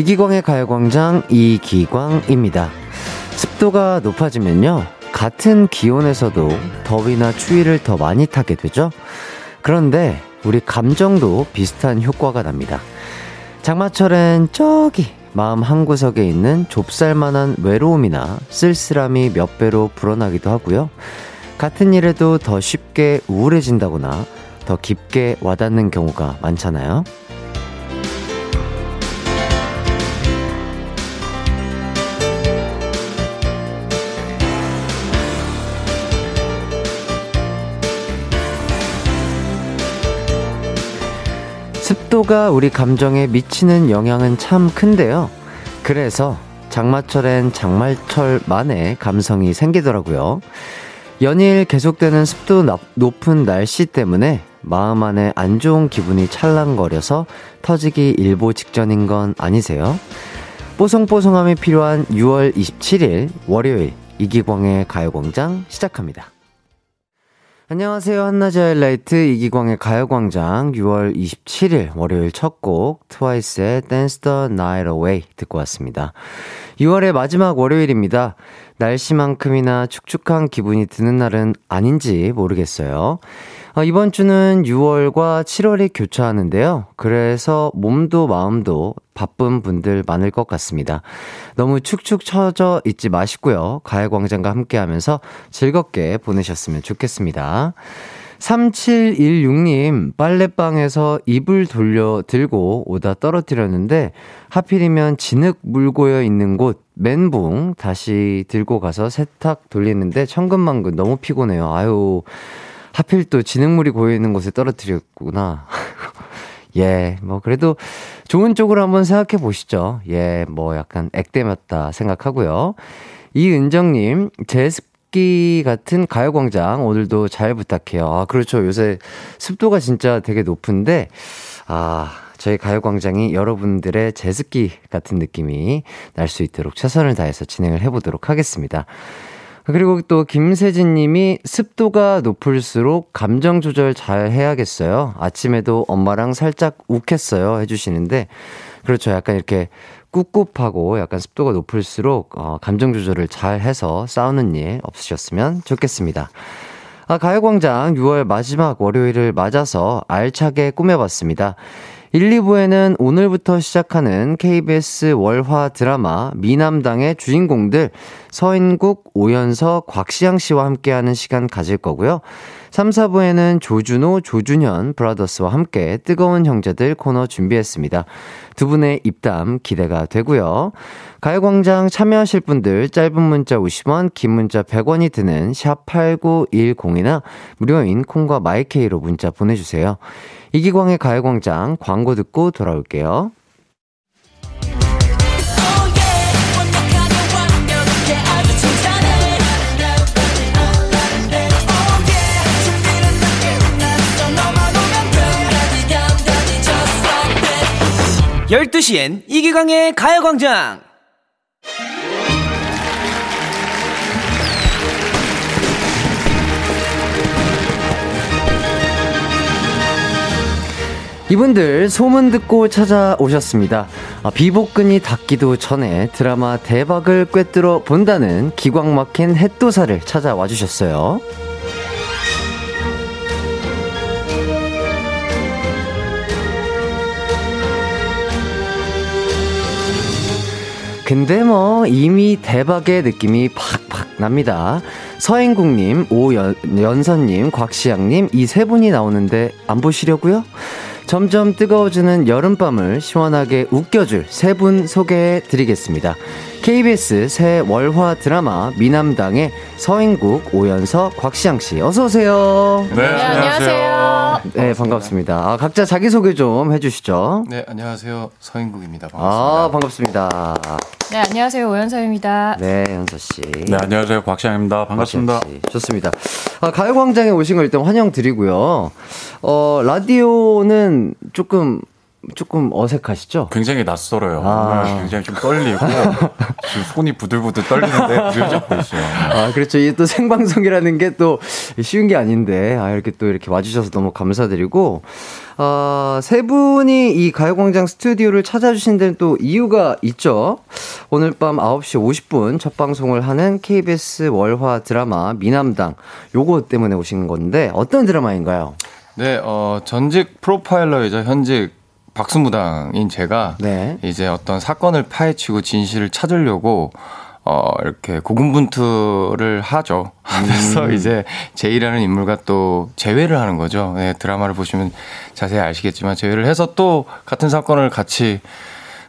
이기광의 가요광장 이기광입니다. 습도가 높아지면요. 같은 기온에서도 더위나 추위를 더 많이 타게 되죠. 그런데 우리 감정도 비슷한 효과가 납니다. 장마철엔 저기 마음 한구석에 있는 좁쌀만한 외로움이나 쓸쓸함이 몇 배로 불어나기도 하고요. 같은 일에도 더 쉽게 우울해진다거나 더 깊게 와닿는 경우가 많잖아요. 습도가 우리 감정에 미치는 영향은 참 큰데요. 그래서 장마철엔 장마철만의 감성이 생기더라고요. 연일 계속되는 습도 높은 날씨 때문에 마음 안에 안 좋은 기분이 찰랑거려서 터지기 일보 직전인 건 아니세요? 뽀송뽀송함이 필요한 6월 27일 월요일 이기광의 가요광장 시작합니다. 안녕하세요. 한낮의 하이라이트 이기광의 가요광장 6월 27일 월요일 첫 곡 트와이스의 Dance the Night Away 듣고 왔습니다. 6월의 마지막 월요일입니다. 날씨만큼이나 축축한 기분이 드는 날은 아닌지 모르겠어요. 어, 이번 주는 6월과 7월이 교차하는데요. 그래서 몸도 마음도 바쁜 분들 많을 것 같습니다. 너무 축축 처져 있지 마시고요. 가요광장과 함께 하면서 즐겁게 보내셨으면 좋겠습니다. 3716님, 빨래방에서 이불 돌려 들고 오다 떨어뜨렸는데, 하필이면 진흙 물 고여 있는 곳, 멘붕, 다시 들고 가서 세탁 돌리는데, 천근만근 너무 피곤해요. 아유, 하필 또 진흙물이 고여 있는 곳에 떨어뜨렸구나. 예, 뭐, 그래도 좋은 쪽으로 한번 생각해 보시죠. 예, 뭐 약간 액땜했다 생각하고요. 이은정님, 제 습기 같은 가요광장 오늘도 잘 부탁해요. 아, 그렇죠. 요새 습도가 진짜 되게 높은데, 아, 저희 가요광장이 여러분들의 제습기 같은 느낌이 날 수 있도록 최선을 다해서 진행을 해보도록 하겠습니다. 그리고 또 김세진 님이 습도가 높을수록 감정 조절 잘 해야겠어요. 아침에도 엄마랑 살짝 욱했어요. 해주시는데, 그렇죠. 약간 이렇게 꿉꿉하고 약간 습도가 높을수록 어, 감정 조절을 잘 해서 싸우는 일 없으셨으면 좋겠습니다. 아, 가요광장 6월 마지막 월요일을 맞아서 알차게 꾸며봤습니다. 1, 2부에는 오늘부터 시작하는 KBS 월화 드라마 미남당의 주인공들 서인국, 오연서, 곽시양 씨와 함께하는 시간 가질 거고요. 3, 4부에는 조준호, 조준현 브라더스와 함께 뜨거운 형제들 코너 준비했습니다. 두 분의 입담 기대가 되고요. 가요광장 참여하실 분들 짧은 문자 50원, 긴 문자 100원이 드는 샵 8910이나 무료인 콩과 마이케이로 문자 보내주세요. 이기광의 가요광장 광고 듣고 돌아올게요. 12시엔 이기광의 가요광장! 이분들 소문 듣고 찾아오셨습니다. 아, 비복근이 닿기도 전에 드라마 대박을 꿰뚫어 본다는 기광 막힌 햇도사를 찾아와 주셨어요. 근데 뭐 이미 대박의 느낌이 팍팍 납니다. 서인국님, 오연선님, 곽시양님 이 세 분이 나오는데 안 보시려고요? 점점 뜨거워지는 여름밤을 시원하게 웃겨줄 세 분 소개해 드리겠습니다. KBS 새 월화 드라마 미남당의 서인국, 오연서, 곽시양 씨 어서 오세요. 네, 네 안녕하세요. 네, 반갑습니다. 아, 각자 자기 소개 좀 해주시죠. 네, 안녕하세요. 서인국입니다. 반갑습니다. 아, 반갑습니다. 네, 안녕하세요. 오연서입니다. 네, 연서 씨. 네, 안녕하세요. 곽시양입니다. 반갑습니다. 좋습니다. 아, 가요광장에 오신 걸 일단 환영드리고요. 어, 라디오는 조금 조금 어색하시죠? 굉장히 낯설어요. 아. 네, 굉장히 좀 떨리고 지금 손이 부들부들 떨리는데 늘 잡고 있어요. 아, 그렇죠. 이게 또 생방송이라는 게 또 쉬운 게 아닌데, 아, 이렇게 또 이렇게 와주셔서 너무 감사드리고, 아, 세 분이 이 가요광장 스튜디오를 찾아주신 데는 또 이유가 있죠. 오늘 밤 9시 50분 첫 방송을 하는 KBS 월화 드라마 미남당, 요거 때문에 오신 건데, 어떤 드라마인가요? 네, 어, 전직 프로파일러이자 현직 박수무당인 제가 네. 이제 어떤 사건을 파헤치고 진실을 찾으려고 어, 이렇게 고군분투를 하죠. 하면서 음. 이제 제이라는 인물과 또 재회를 하는 거죠. 네, 드라마를 보시면 자세히 아시겠지만 재회를 해서 또 같은 사건을 같이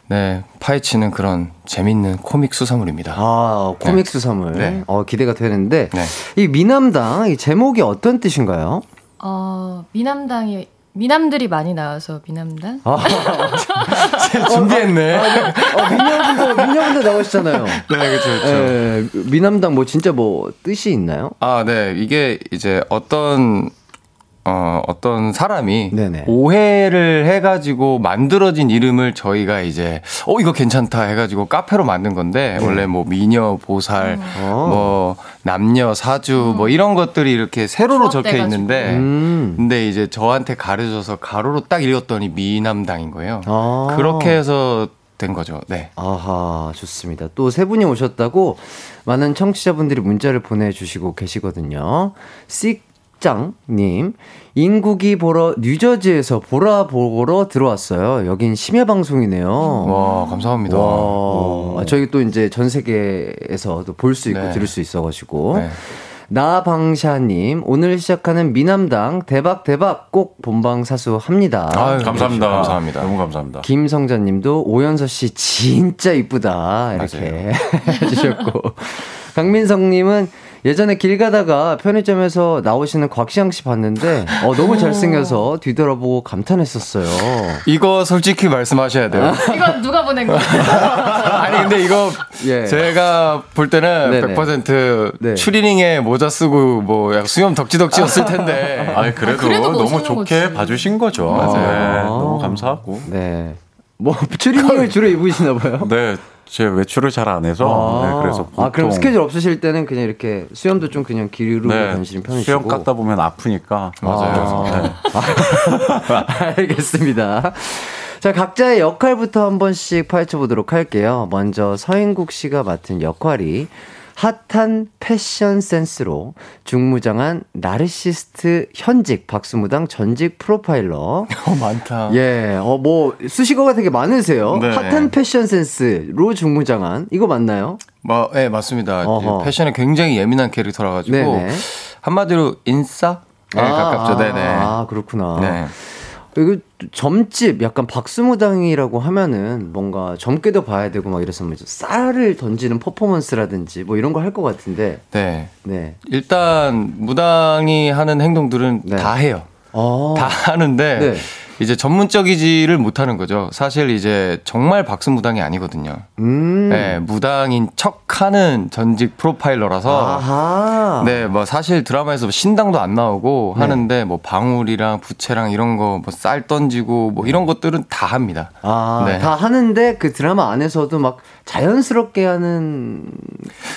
네, 파헤치는 그런 재밌는 코믹 수사물입니다. 아, 코믹 수사물. 네. 어, 기대가 되는데, 네. 이 미남당, 이 제목이 어떤 뜻인가요? 어, 미남당이 미남들이 많이 나와서 미남당? 아, 준비했네. 어, 미녀분도, 미녀분도 나오시잖아요. 네, 그렇죠. 그렇죠. 예, 미남당 뭐 진짜 뭐 뜻이 있나요? 아, 네. 이게 이제 어떤 어, 어떤 사람이 네네. 오해를 해가지고 만들어진 이름을 저희가 이제, 어, 이거 괜찮다 해가지고 카페로 만든 건데, 원래 뭐 미녀, 보살, 어. 뭐 남녀, 사주, 뭐 이런 것들이 이렇게 세로로 적혀. 있는데, 음. 근데 이제 저한테 가려져서 가로로 딱 읽었더니 미남당인 거예요. 아. 그렇게 해서 된 거죠. 네. 아하, 좋습니다. 또 세 분이 오셨다고 많은 청취자분들이 문자를 보내주시고 계시거든요. 씩 짱님, 인국이 보러 뉴저지에서 보라 보러 들어왔어요. 여긴 심야 방송이네요. 와, 감사합니다. 와, 아, 저희 또 이제 전 세계에서 도 볼 수 있고 네. 들을 수 있어가지고. 네. 나방샤님, 오늘 시작하는 미남당 대박 대박 꼭 본방 사수합니다. 아유, 감사합니다. 감사합니다. 너무 감사합니다. 김성자님도 오연서 씨 진짜 이쁘다 이렇게 해주셨고 강민성님은 예전에 길 가다가 편의점에서 나오시는 곽시영 씨 봤는데 어, 너무 잘생겨서 뒤돌아보고 감탄했었어요. 이거 솔직히 말씀하셔야 돼요. 이거 누가 보낸 거야? 아니 근데 이거 예. 제가 볼 때는 네네. 100% 네. 추리닝에 모자 쓰고 뭐 약간 수염 덕지덕지였을 텐데. 아니 그래도, 그래도 너무 좋게 거지. 봐주신 거죠. 맞아요. 네, 너무 감사하고. 네. 뭐 추리닝을 주로 입으시나 봐요. 네, 제 외출을 잘 안 해서 네, 그래서 보통 아 그럼 스케줄 없으실 때는 그냥 이렇게 수염도 좀 그냥 기르고 다니시는 편이시고 수염 깎다 보면 아프니까 맞아요. 네. 알겠습니다. 자, 각자의 역할부터 한 번씩 파헤쳐 보도록 할게요. 먼저 서인국 씨가 맡은 역할이 핫한 패션 센스로 중무장한 나르시스트 현직 박수무당 전직 프로파일러. 어, 많다. 예, 어, 뭐, 수식어가 되게 많으세요. 네. 핫한 패션 센스로 중무장한. 이거 맞나요? 뭐, 네, 맞습니다. 어허. 패션에 굉장히 예민한 캐릭터라 가지고 네네. 한마디로 인싸? 네, 가깝죠. 네네. 아, 그렇구나. 네. 이거 점집 약간 박수무당이라고 하면은 뭔가 젊게도 봐야 되고 막 이래서 뭐 쌀을 던지는 퍼포먼스라든지 뭐 이런 거 할 것 같은데 네. 네. 일단 무당이 하는 행동들은 네. 다 해요. 어. 다 하는데 네. 이제 전문적이지를 못하는 거죠. 사실 이제 정말 박수 무당이 아니거든요. 음. 네, 무당인 척하는 전직 프로파일러라서 아하. 네, 뭐 사실 드라마에서 신당도 안 나오고 네. 하는데 뭐 방울이랑 부채랑 이런 거 뭐 쌀 던지고 뭐 이런 것들은 다 합니다. 아, 네. 다 하는데 그 드라마 안에서도 막 자연스럽게 하는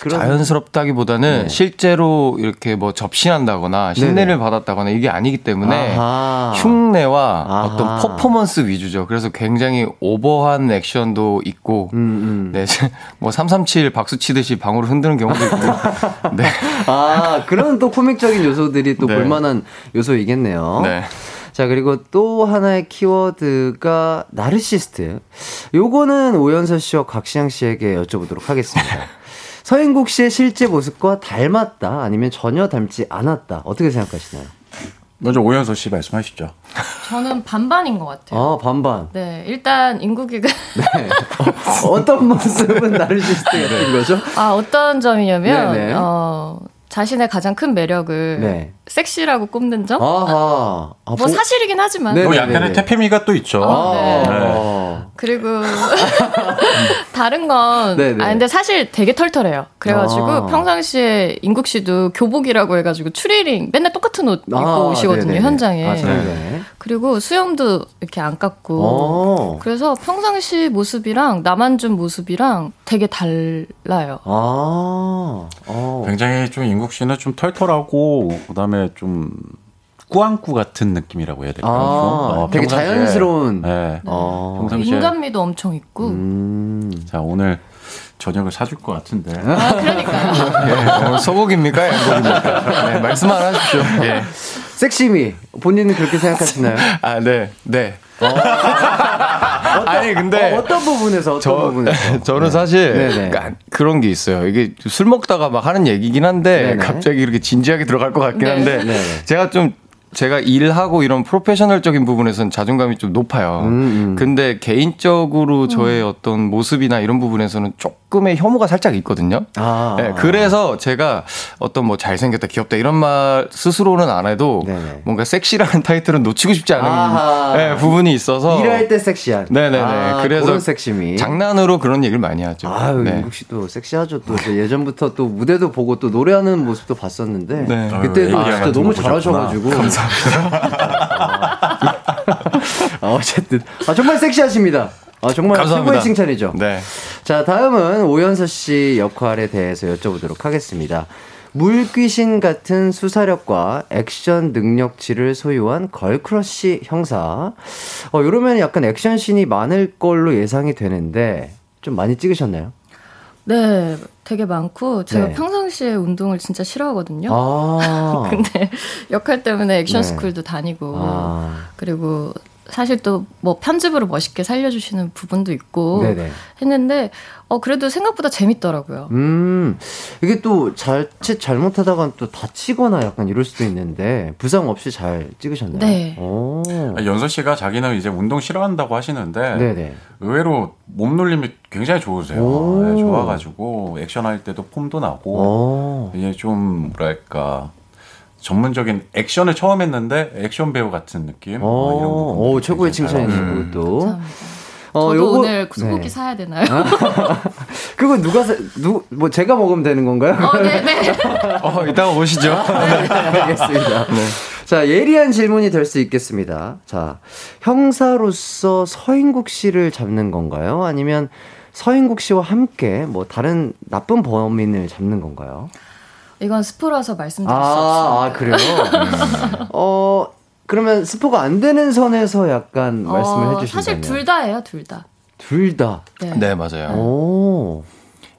그런 자연스럽다기보다는 네. 실제로 이렇게 뭐 접신한다거나 신내를 받았다거나 이게 아니기 때문에 아하. 흉내와 아하. 어떤 퍼포먼스 위주죠. 그래서 굉장히 오버한 액션도 있고 음, 음. 네, 뭐337 박수 치듯이 방울을 흔드는 경우도 있고. 네. 아, 그런 또 코믹적인 요소들이 또 네. 볼만한 요소이겠네요. 네. 자, 그리고 또 하나의 키워드가 나르시스트. 요거는 오연서 씨와 곽시영 씨에게 여쭤보도록 하겠습니다. 서인국 씨의 실제 모습과 닮았다, 아니면 전혀 닮지 않았다. 어떻게 생각하시나요? 먼저 오연서 씨 말씀하시죠. 저는 반반인 것 같아요. 아, 반반. 네, 일단 인국이가 네. 어, 어떤 모습은 나르시스트 같은 거죠? 아 어떤 점이냐면 네네. 어, 자신의 가장 큰 매력을 네. 섹시라고 꼽는 점. 아하. 아, 뭐 사실이긴 하지만 네. 또 네네네. 약간의 태페미가 또 있죠. 아, 네. 아, 그리고 다른 건 네네. 아 근데 사실 되게 털털해요. 그래가지고 아. 평상시에 인국 씨도 교복이라고 해가지고 추리링 맨날 똑같은 옷 입고 아, 오시거든요 네네네. 현장에. 아, 네. 그리고 수염도 이렇게 안 깎고. 어. 그래서 평상시 모습이랑 남한준 모습이랑 되게 달라요. 아. 어. 굉장히 좀 인국 씨는 좀 털털하고 그다음에 좀 꾸안꾸 같은 느낌이라고 해야 될까요? 아, 어, 되게 평상시에- 자연스러운. 네. 어. 평상시에 인간미도 엄청 있고. 음. 자 오늘 저녁을 사줄 것 같은데. 아 그러니까. 예, 어, 소복입니까? 양복입니까? 네, 말씀만 하십시오. 예. 섹시미 본인은 그렇게 생각하시나요? 아, 네, 네. 아니, 근데. 어, 떤 부분에서 어떤 저, 부분에서? 저는 사실 네네. 그러니까 그런 게 있어요. 이게 술 먹다가 막 하는 얘기긴 한데 네네. 갑자기 이렇게 진지하게 들어갈 것 같긴 네. 한데 네네. 제가 좀 제가 일하고 이런 프로페셔널적인 부분에서는 자존감이 좀 높아요. 음, 음. 근데 개인적으로 저의 어떤 모습이나 이런 부분에서는 조금 의 혐오가 살짝 있거든요. 아. 네, 그래서 제가 어떤 뭐 잘생겼다, 귀엽다 이런 말 스스로는 안 해도 네네. 뭔가 섹시라는 타이틀은 놓치고 싶지 않은. 네, 부분이 있어서 일할 때 섹시한. 네네네. 아, 그래서 그런 섹시미. 장난으로 그런 얘기를 많이 하죠. 아유, 네. 인국 씨도 섹시하죠. 또저 예전부터 또 무대도 보고 또 노래하는 모습도 봤었는데 네. 그때도 아유, 진짜 너무. 잘하셔가지고 아, 어쨌든 아, 정말 섹시하십니다. 아, 정말 감사합니다. 최고의 칭찬이죠. 네. 자, 다음은 오연서 씨 역할에 대해서 여쭤보도록 하겠습니다. 물귀신 같은 수사력과 액션 능력치를 소유한 걸크러쉬 형사. 어, 이러면 약간 액션씬이 많을 걸로 예상이 되는데, 좀 많이 찍으셨나요? 네, 되게 많고 제가 네. 평상시에 운동을 진짜 싫어하거든요. 아. 근데 역할 때문에 액션 네. 스쿨도 다니고 아. 그리고 사실 또 뭐 편집으로 멋있게 살려주시는 부분도 있고 네네. 했는데 어 그래도 생각보다 재밌더라고요. 음, 이게 또 자칫 잘못하다가 또 다치거나 약간 이럴 수도 있는데, 부상 없이 잘 찍으셨나요? 네. 오. 아, 연서 씨가 자기는 이제 운동 싫어한다고 하시는데 네네. 의외로 몸놀림이 굉장히 좋으세요. 오. 네, 좋아가지고 액션할 때도 폼도 나고 오. 이게 좀 뭐랄까 전문적인 액션을 처음 했는데 액션 배우 같은 느낌. 오, 어, 이런 오, 최고의 칭찬이시고. 또. 감사합니다. 어, 저도 요거- 오늘 소고기 네. 사야 되나요? 그거 누가 사, 누, 뭐 제가 먹으면 되는 건가요? 어, 네 네. 어, 이따가 오시죠. 네, 알겠습니다. 자, 예리한 질문이 될 수 있겠습니다. 자, 형사로서 서인국 씨를 잡는 건가요? 아니면 서인국 씨와 함께 뭐 다른 나쁜 범인을 잡는 건가요? 이건 스포라서 말씀드릴 수 아, 없습니다. 아, 그래요? 어, 그러면 스포가 안 되는 선에서 약간 말씀을 어, 해주신다면. 사실 둘 다예요, 둘 다. 둘 다. 네. 네, 맞아요. 오.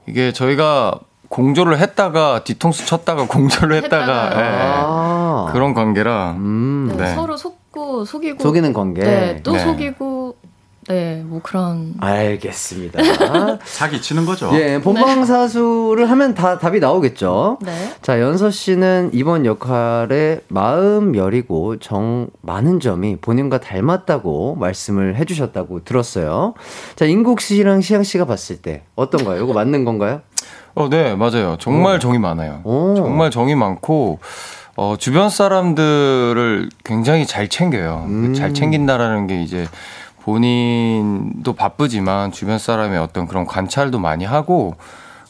이게 저희가 공조를 했다가 뒤통수 쳤다가 공조를 했다가 했다가. 예, 아. 그런 관계라 음. 네, 네. 서로 속고 속이고 속이는 관계. 네, 또 네. 속이고 네, 뭐 그런 알겠습니다. 사기 치는 거죠. 예, 본방사수를 하면 다 답이 나오겠죠. 네. 자, 연서 씨는 이번 역할에 마음 여리고 정 많은 점이 본인과 닮았다고 말씀을 해주셨다고 들었어요. 자, 인국 씨랑 시영 씨가 봤을 때 어떤가요? 이거 맞는 건가요? 어, 네, 맞아요. 정말 정이 많아요. 오. 정말 정이 많고, 어, 주변 사람들을 굉장히 잘 챙겨요. 음. 잘 챙긴다라는 게 이제 본인도 바쁘지만 주변 사람의 어떤 그런 관찰도 많이 하고,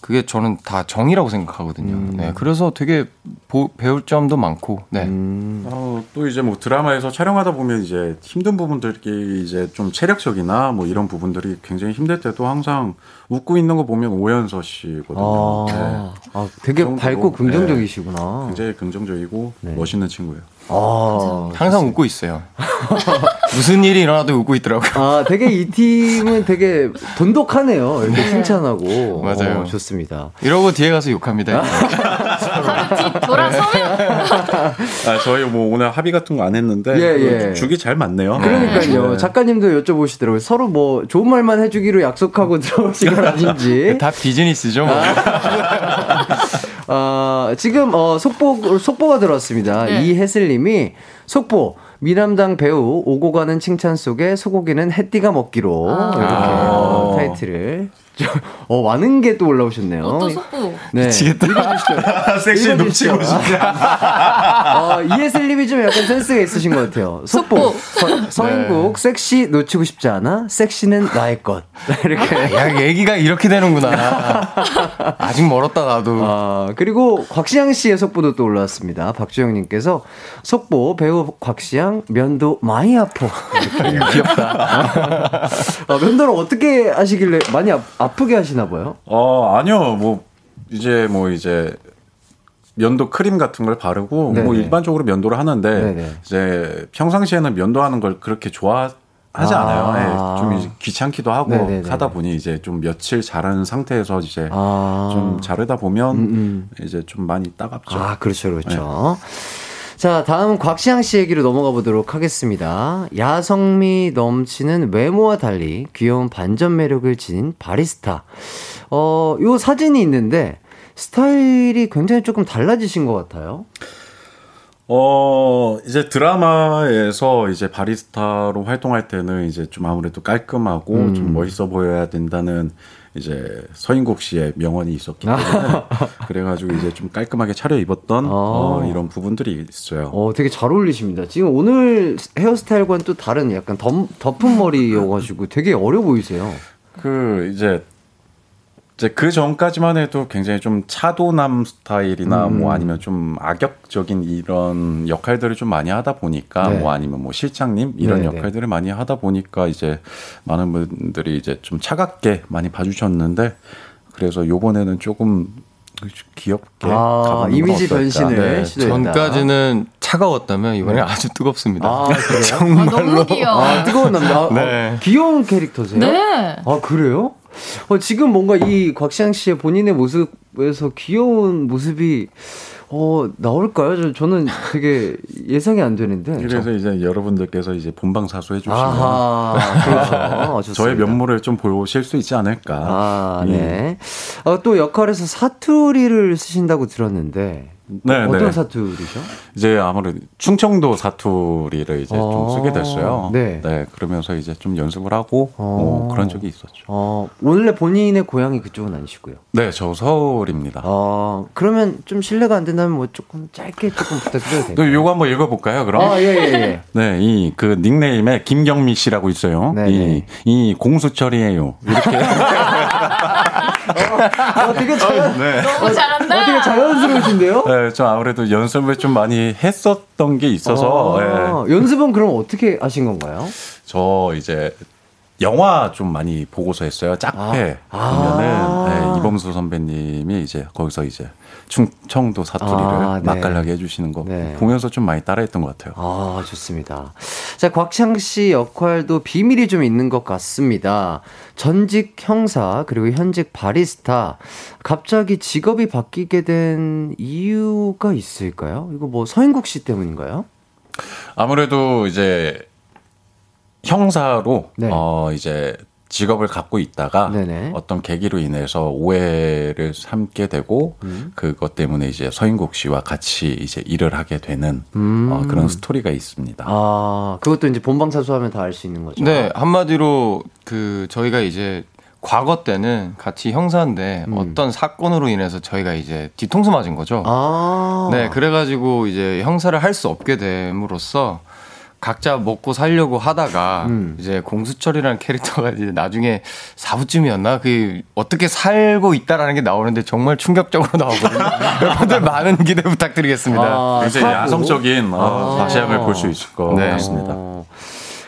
그게 저는 다 정이라고 생각하거든요. 음. 네, 그래서 되게 보- 배울 점도 많고, 네. 음. 어, 또 이제 뭐 드라마에서 촬영하다 보면 이제 힘든 부분들이 이제 좀 체력적이나 뭐 이런 부분들이 굉장히 힘들 때도 항상 웃고 있는 거 보면 오연서 씨거든요. 네. 아, 아, 되게 그 밝고 긍정적이시구나. 굉장히 긍정적이고 네. 멋있는 친구예요. 아, 항상 웃고 있어요. 무슨 일이 일어나도 웃고 있더라고요. 아, 되게 이 팀은 되게 돈독하네요. 이렇게 칭찬하고. 맞아요. 어, 좋습니다. 이러고 뒤에 가서 욕합니다. 바로 뒤 돌아서면 아, 저희 뭐 오늘 합의 같은 거 안 했는데 예, 예. 죽이 잘 맞네요. 그러니까요. 네. 작가님도 여쭤보시더라고요. 서로 뭐 좋은 말만 해주기로 약속하고 들어오신 건 아닌지. 다 비즈니스죠. 뭐. 아, 지금 어, 속보 속보가 들어왔습니다. 네. 이혜슬님이 속보. 미남당 배우 오고 가는 칭찬 속에 소고기는 해띠가 먹기로 아. 이렇게 아. 타이틀을 어, 많은 게 또 올라오셨네요. 어, 또 속보. 네. 미치겠다. 섹시. 놓치고 싶지 않아. 어, 이해슬님이 좀 약간 센스가 있으신 것 같아요. 속보. 속보. 서, 인국 섹시 놓치고 싶지 않아? 섹시는 나의 것. 이렇게. 야, 얘기가 이렇게 되는구나. 아직 멀었다, 나도. 아, 그리고 곽시양 씨의 속보도 또 올라왔습니다. 박주영님께서 속보 배우 곽시양 면도 많이 아파. 귀엽다. 아, 면도를 어떻게 하시길래 많이 아, 아프게 하시나 봐요? 어, 아니요. 뭐 이제 뭐 이제 면도 크림 같은 걸 바르고 네네. 뭐 일반적으로 면도를 하는데 네네. 이제 평상시에는 면도하는 걸 그렇게 좋아 하지 아. 않아요. 예, 좀 귀찮기도 하고 네네네. 하다 보니 이제 좀 며칠 자른 상태에서 이제 아. 좀 자르다 보면 음, 이제 좀 많이 따갑죠. 아, 그렇죠, 그렇죠. 네. 자, 다음 곽시양 씨 얘기로 넘어가 보도록 하겠습니다. 야성미 넘치는 외모와 달리 귀여운 반전 매력을 지닌 바리스타. 어, 요 사진이 있는데 스타일이 굉장히 조금 달라지신 것 같아요. 어, 이제 드라마에서 이제 바리스타로 활동할 때는 이제 좀 아무래도 깔끔하고 음. 좀 멋있어 보여야 된다는 이제 서인국 씨의 명언이 있었기 때문에 그래가지고 이제 좀 깔끔하게 차려 입었던 어, 이런 부분들이 있어요. 어, 되게 잘 어울리십니다. 지금 오늘 헤어스타일과는 또 다른 약간 덮, 덮은 머리여가지고 되게 어려 보이세요. 그 이제 이제 그 전까지만 해도 굉장히 좀 차도남 스타일이나 음. 뭐 아니면 좀 악역적인 이런 역할들을 좀 많이 하다 보니까 네. 뭐 아니면 뭐 실장님 이런 네, 네. 역할들을 많이 하다 보니까 이제 많은 분들이 이제 좀 차갑게 많이 봐주셨는데 그래서 요번에는 조금 귀엽게 아, 이미지. 변신을 네. 시도했다. 전까지는 차가웠다면 이번에 아주 뜨겁습니다. 아, 그래요? 아, 너무 귀여워. 아, 뜨거운 남자. 아, 네. 어, 귀여운 캐릭터세요? 네. 아, 그래요? 어, 지금 뭔가 이 곽시양 씨의 본인의 모습에서 귀여운 모습이 어, 나올까요? 저, 저는 되게 예상이 안 되는데. 그래서 이제 여러분들께서 이제 본방 사수 해 주시면 아하, 그렇죠. 좋습니다. 저의 면모를 좀 보실 수 있지 않을까. 아, 예. 네. 어, 또 역할에서 사투리를 쓰신다고 들었는데. 네, 어떤 네. 사투리죠? 이제 아무래도 충청도 사투리를 이제 어, 좀 쓰게 됐어요. 네. 그러면서 이제 좀 연습을 하고 어. 어, 그런 적이 있었죠. 어, 원래 본인의 고향이 그쪽은 아니시고요. 네, 저 서울입니다. 어, 그러면 좀 실례가 안 된다면 뭐 조금 짧게 조금 부탁드려도 또 될까요? 요거 한번 읽어볼까요, 그럼? 아, 예, 예, 예. 네, 이 그 닉네임에 김경미 씨라고 있어요. 네, 이, 네. 이 공수철이에요. 이렇게. 어, 되게 자연, 네. 너무 잘한다. 어, 되게 자연스러우신데요? 네, 좀 아무래도 연습을 좀 많이 했었던 게 있어서 아, 예. 연습은 그럼 어떻게 하신 건가요? 저 이제 영화 좀 많이 보고서 했어요. 짝패 아. 보면은 아. 네, 이범수 선배님이 이제 거기서 이제 충청도 사투리를 아, 네. 맛깔나게 해주시는 거 네. 보면서 좀 많이 따라했던 것 같아요. 아, 좋습니다. 자, 곽창 씨 역할도 비밀이 좀 있는 것 같습니다. 전직 형사, 그리고 현직 바리스타. 갑자기 직업이 바뀌게 된 이유가 있을까요? 이거 뭐 서인국 씨 때문인가요? 아무래도 이제 형사로 네. 어 이제 직업을 갖고 있다가 네네. 어떤 계기로 인해서 오해를 삼게 되고 음. 그것 때문에 이제 서인국 씨와 같이 이제 일을 하게 되는 음. 어, 그런 스토리가 있습니다. 아, 그것도 이제 본방 사수하면 다 알 수 있는 거죠. 네, 한마디로 그 저희가 이제 과거 때는 같이 형사인데 음. 어떤 사건으로 인해서 저희가 이제 뒤통수 맞은 거죠. 아. 네, 그래가지고 이제 형사를 할 수 없게 됨으로써 각자 먹고 살려고 하다가 음. 이제 공수철이라는 캐릭터가 이제 나중에 4부쯤이었나 그 어떻게 살고 있다라는 게 나오는데 정말 충격적으로 나오거든요. 여러분들 많은 기대 부탁드리겠습니다. 아, 굉장히. 야성적인 어, 아. 박시양을 볼 수 있을 것 네. 같습니다. 어.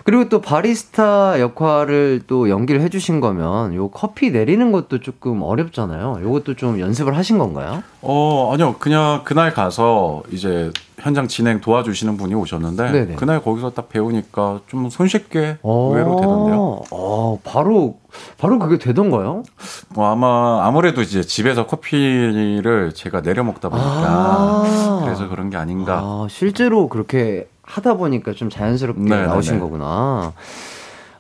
그리고 또 바리스타 역할을 또 연기를 해주신 거면 요 커피 내리는 것도 조금 어렵잖아요. 요것도 좀 연습을 하신 건가요? 어, 아니요. 그냥 그날 가서 이제 현장 진행 도와주시는 분이 오셨는데 네네. 그날 거기서 딱 배우니까 좀 손쉽게 어. 의외로 되던데요. 어, 바로 바로 그게 되던가요? 뭐 아마 아무래도 이제 집에서 커피를 제가 내려 먹다 보니까 아. 그래서 그런 게 아닌가. 아, 실제로 그렇게 하다 보니까 좀 자연스럽게 네네네. 나오신 거구나.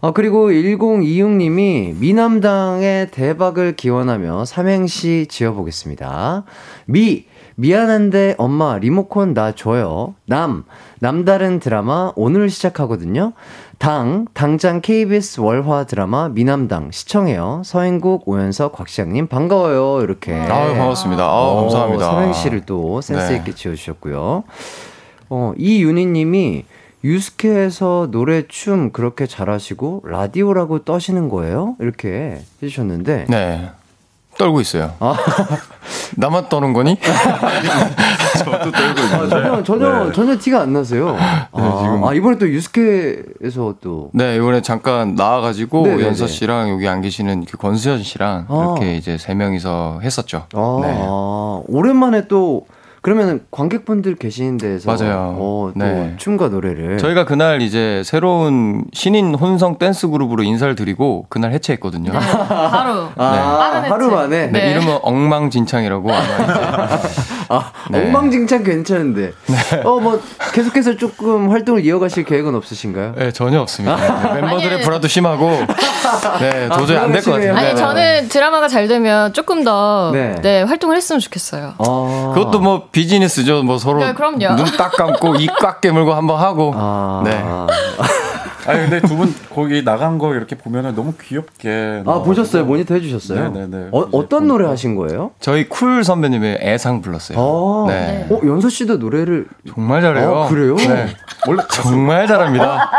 아, 그리고 1026님이 미남당의 대박을 기원하며 삼행시 지어보겠습니다. 미, 미안한데 엄마 리모컨 나 줘요. 남, 남다른 드라마 오늘 시작하거든요. 당, 당장 KBS 월화 드라마 미남당 시청해요. 서인국, 오연석, 곽시장님 반가워요. 이렇게. 아유, 반갑습니다. 아유, 어, 감사합니다. 삼행시를 또 센스 있게 네. 지어주셨고요. 어, 이윤희 님이 유스케에서 노래, 춤 그렇게 잘하시고 라디오라고 떠시는 거예요? 이렇게 해주셨는데. 네. 떨고 있어요. 아. 나만 떠는 거니? 저도 떨고 아, 있는데. 전혀, 전혀, 네. 전혀 티가 안 나세요. 아, 지금- 아, 이번에 또 유스케에서 또. 네, 이번에 잠깐 나와가지고 네네네. 연서 씨랑 여기 안 계시는 그 권수현 씨랑 아. 이렇게 이제 세 명이서 했었죠. 아, 네. 아, 오랜만에 또 그러면 관객분들 계시는 데서 맞아요. 어, 또 네. 춤과 노래를 저희가 그날 이제 새로운 신인 혼성 댄스 그룹으로 인사를 드리고 그날 해체했거든요. 네, 바로. 아. 하루 만에 네, 네. 이름은 엉망진창이라고 아마 아, 네. 엉망진창 괜찮은데. 어, 뭐 계속해서 조금 활동을 이어가실 계획은 없으신가요? 네, 전혀 없습니다. 네, 멤버들의 아니, 불화도 심하고 네, 도저히 안될 것 같아요. 아, 아니 네, 네. 저는 드라마가 잘 되면 조금 더 네. 네. 활동을 했으면 좋겠어요. 아. 그것도 뭐 비즈니스죠. 뭐 서로 네, 그럼요. 눈딱 감고 입 꽉 깨물고 한번 하고. 아, 네. 아니 근데 두 분 거기 나간 거 이렇게 보면은 너무 귀엽게. 아, 보셨어요? 모니터 해주셨어요? 네네네. 어, 이제 어떤 보니까. 노래 하신 거예요? 저희 쿨 선배님의 애상 불렀어요. 아, 네. 어, 연서 씨도 노래를. 정말 잘해요. 아, 그래요? 네. 원래 정말 잘합니다.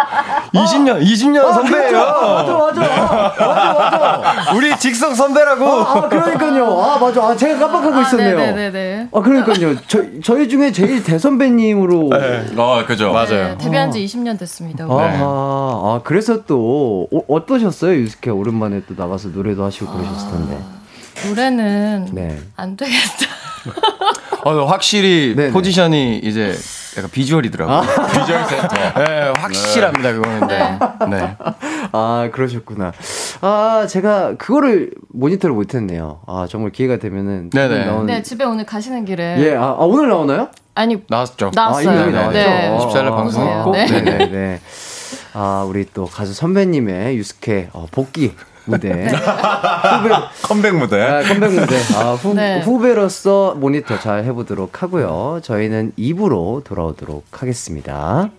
20년, 20년 선배예요. 맞아, 맞아. 맞아, 맞아. 우리 직성 선배라고. 아, 그러니까요. 아, 맞아. 아, 제가 깜빡하고 있었네요. 네네네. 아, 그러니까요. 저, 저희 중에 제일 대선배님으로. 아 그죠. 맞아요. 네, 데뷔한 지 20년 됐습니다. 아하, 네. 아, 그래서 또, 어, 어떠셨어요? 유스케 오랜만에 또 나가서 노래도 하시고 그러셨을 텐데. 노래는 네. 안 되겠다. 어, 확실히 네네. 포지션이 이제 약간 비주얼이더라고요. 비주얼 세트. 네, 확실합니다, 그거는. 네. 네. 아, 그러셨구나. 아, 제가 그거를 모니터를 못했네요. 아, 정말 기회가 되면은. 네네. 나오는- 네, 집에 오늘 가시는 길에 예, 아, 아, 오늘 나오나요? 아니 나왔죠. 나왔어요. 아, 이미 네, 나왔죠. 네. 24일 날 방송했고. 네. 네, 네, 네. 아, 우리 또 가수 선배님의 유스케 어, 복귀 무대. 후배, 컴백 무대. 아, 컴백 무대. 아, 후, 네. 후배로서 모니터 잘 해보도록 하고요. 저희는 2부로 돌아오도록 하겠습니다.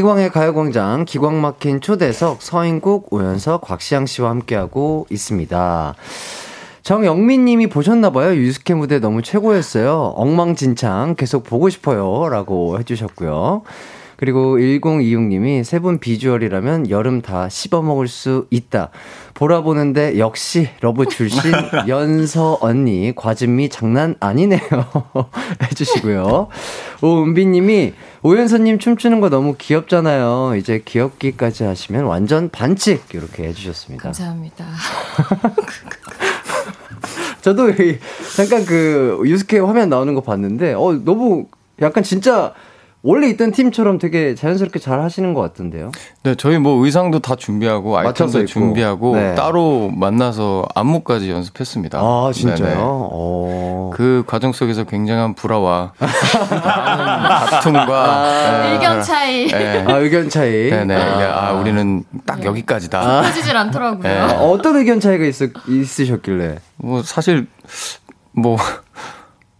이기광의 가요광장 기광 막힌 초대석 서인국 오연서 곽시양 씨와 함께하고 있습니다. 정영민 님이 보셨나봐요. 유스케 무대 너무 최고였어요. 엉망진창 계속 보고 싶어요. 라고 해주셨고요. 그리고 1026님이 세 분 비주얼이라면 여름 다 씹어먹을 수 있다. 보라 보는데 역시 러브 출신 연서 언니 과즙미 장난 아니네요. 해주시고요. 오은비님이 오연서님 춤추는 거 너무 귀엽잖아요. 이제 귀엽기까지 하시면 완전 반칙 이렇게 해주셨습니다. 감사합니다. 저도 이- 잠깐 그 유스케 화면 나오는 거 봤는데 어 너무 약간 진짜 원래 있던 팀처럼 되게 자연스럽게 잘 하시는 것 같던데요. 네, 저희 뭐 의상도 다 준비하고 아이템도. 준비하고 네. 따로 만나서 안무까지 연습했습니다. 아 진짜요? 어. 그 과정 속에서 굉장한 불화와 다툼과 네, 의견 차이 네, 아 의견 차이. 네네. 아, 우리는 딱 여기까지다. 펴지질 않더라고요. 네. 아, 어떤 의견 차이가 있, 있으셨길래? 뭐 사실 뭐.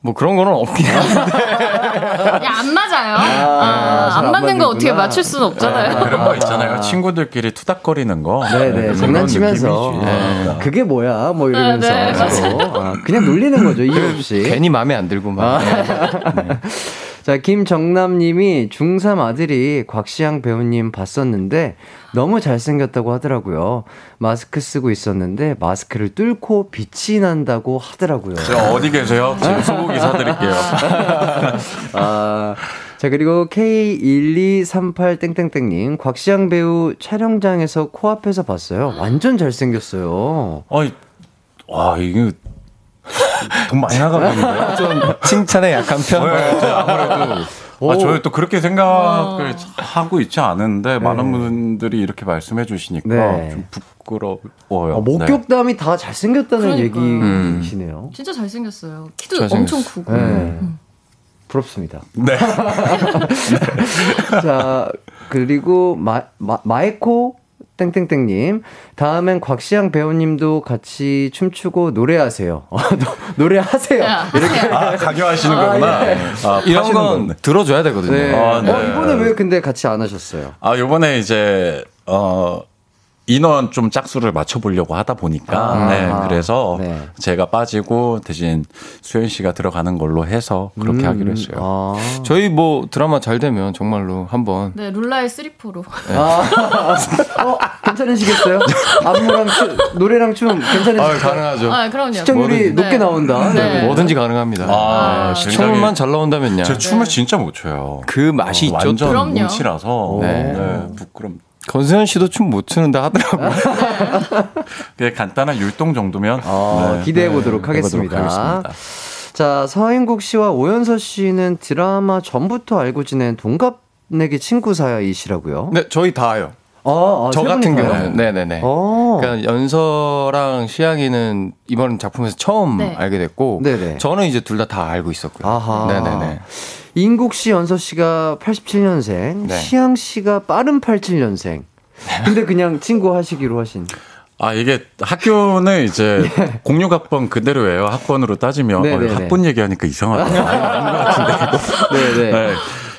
뭐 그런 거는 없긴 한데 야, 안 맞아요. 아, 아, 안 맞는 거 어떻게. 맞출 수는 없잖아요. 그런 거 있잖아요. 친구들끼리 투닥거리는 거. 네네 그런 장난치면서. 아, 그게 뭐야 뭐 이러면서 네, 서로 아, 그냥 놀리는 거죠 이유 없이. 괜히 마음에 안 들고 막. 네. 자, 김정남님이 중3 아들이 곽시양 배우님 봤었는데 너무 잘생겼다고 하더라고요. 마스크 쓰고 있었는데 마스크를 뚫고 빛이 난다고 하더라고요. 저 어디 계세요? 지금 소고기 사드릴게요. 아, 자, 그리고 K1238땡땡땡님, 곽시양 배우 촬영장에서 코앞에서 봤어요. 완전 잘생겼어요. 아이, 와, 이게 돈 많이 나가겠는데요? 좀 칭찬에 약한 편. 네, 저 아무래도. 아, 저희 또 그렇게 생각을 하고 있지 않은데 많은 분들이 이렇게 말씀해 주시니까 네. 좀 부끄러워요. 아, 목격담이 다 잘생겼다는 그러니까요. 얘기시네요. 진짜 잘생겼어요. 키도 잘생겼어. 엄청 크고. 네. 부럽습니다. 네. 자, 그리고 마, 마, 마이코 땡땡땡님 다음엔 곽시양 배우님도 같이 춤추고 노래하세요. 어, 노, 노래하세요. 야, 이렇게. 아, 강요하시는 아, 거구나. 예. 아, 이런 건 건데. 들어줘야 되거든요. 네. 아, 네. 어, 이번에 왜 근데 같이 안 하셨어요? 아, 요번에 이제, 어, 인원 좀 짝수를 맞춰보려고 하다 보니까, 아, 네, 아, 그래서 네. 제가 빠지고 대신 수현 씨가 들어가는 걸로 해서 그렇게 음, 하기로 했어요. 아. 저희 뭐 드라마 잘 되면 정말로 한번 네, 룰라의 3포로. 아, 어, 괜찮으시겠어요? 안무랑 춤, 노래랑 춤 괜찮으실까요? 아, 가능하죠. 아, 그럼요. 시청률이 뭐든- 높게 네. 나온다. 네. 뭐든지 가능합니다. 아, 네, 시청률만 잘 나온다면요. 제 춤을 진짜 못 춰요. 그 맛이 있죠. 완전 그럼요. 몸치라서. 네. 네. 부끄럼. 건세현 씨도 춤 못 추는데 하더라고요. 그냥 간단한 율동 정도면 어, 네. 기대해 보도록 네, 하겠습니다. 하겠습니다. 자, 서인국 씨와 오연서 씨는 드라마 전부터 알고 지낸 동갑내기 친구 사이시라고요? 네, 저희 다요. 아, 아, 저세 같은? 경우는 네네네. 어. 그러니까 연서랑 시향이는 이번 작품에서 처음 네. 알게 됐고, 네네. 저는 이제 둘 다 다 알고 있었고요. 아하. 네네네. 인국 씨, 연서 씨가 87년생, 네. 시향 씨가 빠른 87년생. 근데 그냥 친구 하시기로 하신. 아 이게 학교는 이제 예. 06학번 그대로예요. 학번으로 따지면. 어, 학번 얘기하니까 이상하다. 아닌 것 같은데. 네네. 네.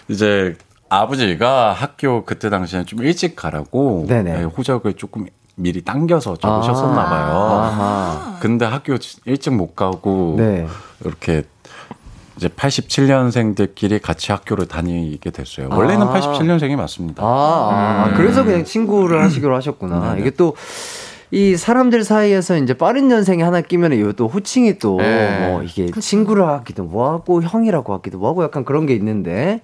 이제 아버지가 학교 그때 당시에 좀 일찍 가라고 네네. 네, 호적을 조금 미리 당겨서 적으셨었나 봐요. 아하. 근데 학교 일찍 못 가고 네. 이렇게 이제 87년생들끼리 같이 학교를 다니게 됐어요. 원래는 아. 87년생이 맞습니다. 아, 아, 그래서 그냥 친구를 하시기로 하셨구나. 네네. 이게 또, 이 사람들 사이에서 이제 빠른 년생이 하나 끼면 이거 또 호칭이 또, 네. 뭐, 이게 친구를 하기도 뭐하고, 형이라고 하기도 뭐하고 약간 그런 게 있는데,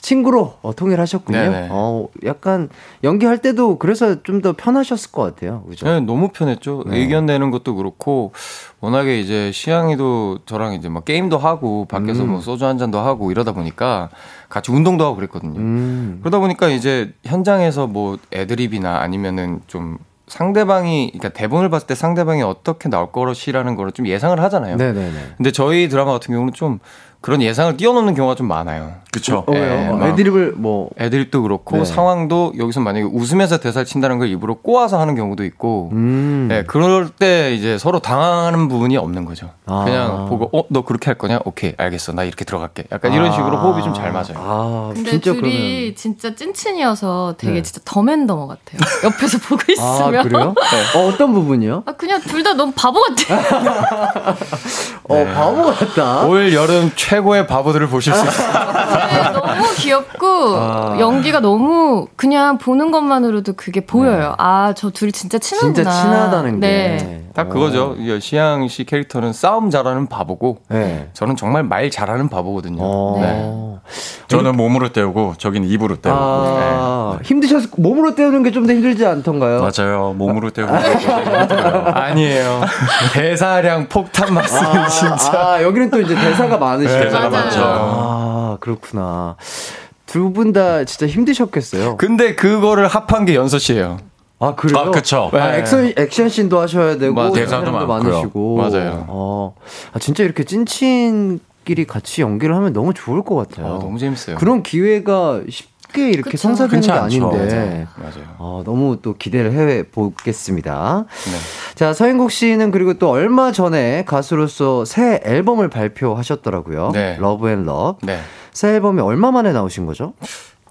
친구로 어, 통일하셨군요. 네네. 어, 약간 연기할 때도 그래서 좀 더 편하셨을 것 같아요. 그죠? 네, 너무 편했죠. 네. 의견 내는 것도 그렇고, 워낙에 이제 시향이도 저랑 이제 막 게임도 하고, 밖에서 음. 뭐 소주 한 잔도 하고 이러다 보니까 같이 운동도 하고 그랬거든요. 음. 그러다 보니까 이제 현장에서 뭐 애드립이나 아니면은 좀 상대방이, 그러니까 대본을 봤을 때 상대방이 어떻게 나올 것이라는 거를 좀 예상을 하잖아요. 네네네. 근데 저희 드라마 같은 경우는 좀 그런 예상을 뛰어넘는 경우가 좀 많아요. 그쵸. 어, 왜요? 네, 어, 막- 애드립을 뭐, 애드립도 그렇고 네. 상황도 여기서 만약에 웃으면서 대사를 친다는 걸 일부러 꼬아서 하는 경우도 있고 음. 네, 그럴 때 이제 서로 당하는 부분이 없는 거죠. 아. 그냥 보고 어 너 그렇게 할 거냐? 오케이 알겠어 나 이렇게 들어갈게. 약간 이런 아. 식으로 호흡이 좀 잘 맞아요. 아, 근데 진짜 둘이 그러면. 진짜 찐친이어서 되게 네. 진짜 더맨더머 같아요. 옆에서 보고 아, 있으면. 그래요? 어, 어떤 부분이요? 아, 그냥 둘 다 너무 바보 같아. 어, 바보 같다. 올 여름 최 고의 바보들을 보실 수 있어요. 네, 너무 귀엽고 아. 연기가 너무 그냥 보는 것만으로도 그게 보여요. 아, 저 둘이 진짜 친하구나. 진짜 친하다는 게. 네. 딱 그거죠. 이 시향 씨 캐릭터는 싸움 잘하는 바보고 네. 저는 정말 말 잘하는 바보거든요. 어. 네. 저는 몸으로 때우고 저긴 입으로 때우고. 아, 힘드셨, 몸으로 때우는 게 좀 더 힘들지 않던가요? 네. 맞아요. 몸으로 때우고. 아니에요. 대사량 폭탄 말씀 아, 진짜. 아, 여기는 또 이제 대사가 많으시죠. 대사가 맞아요. 많죠. 아, 그렇구나. 두 분 다 진짜 힘드셨겠어요. 근데 그거를 합한 게 연서 씨예요. 아, 그래요? 아, 그쵸. 아, 액션, 액션 씬도 하셔야 되고, 맞아요. 대사도. 많으시고. 맞아요. 어, 아, 진짜 이렇게 찐친 끼리 같이 연기를 하면 너무 좋을 것 같아요. 아, 너무 재밌어요. 그런 기회가 쉽 게 이렇게 그쵸. 성사되는 게. 아닌데. 맞아요. 어, 너무 또 기대를 해 보겠습니다. 네. 자, 서인국 씨는 그리고 또 얼마 전에 가수로서 새 앨범을 발표하셨더라고요. 네. Love and Love. 네. 새 앨범이 얼마 만에 나오신 거죠?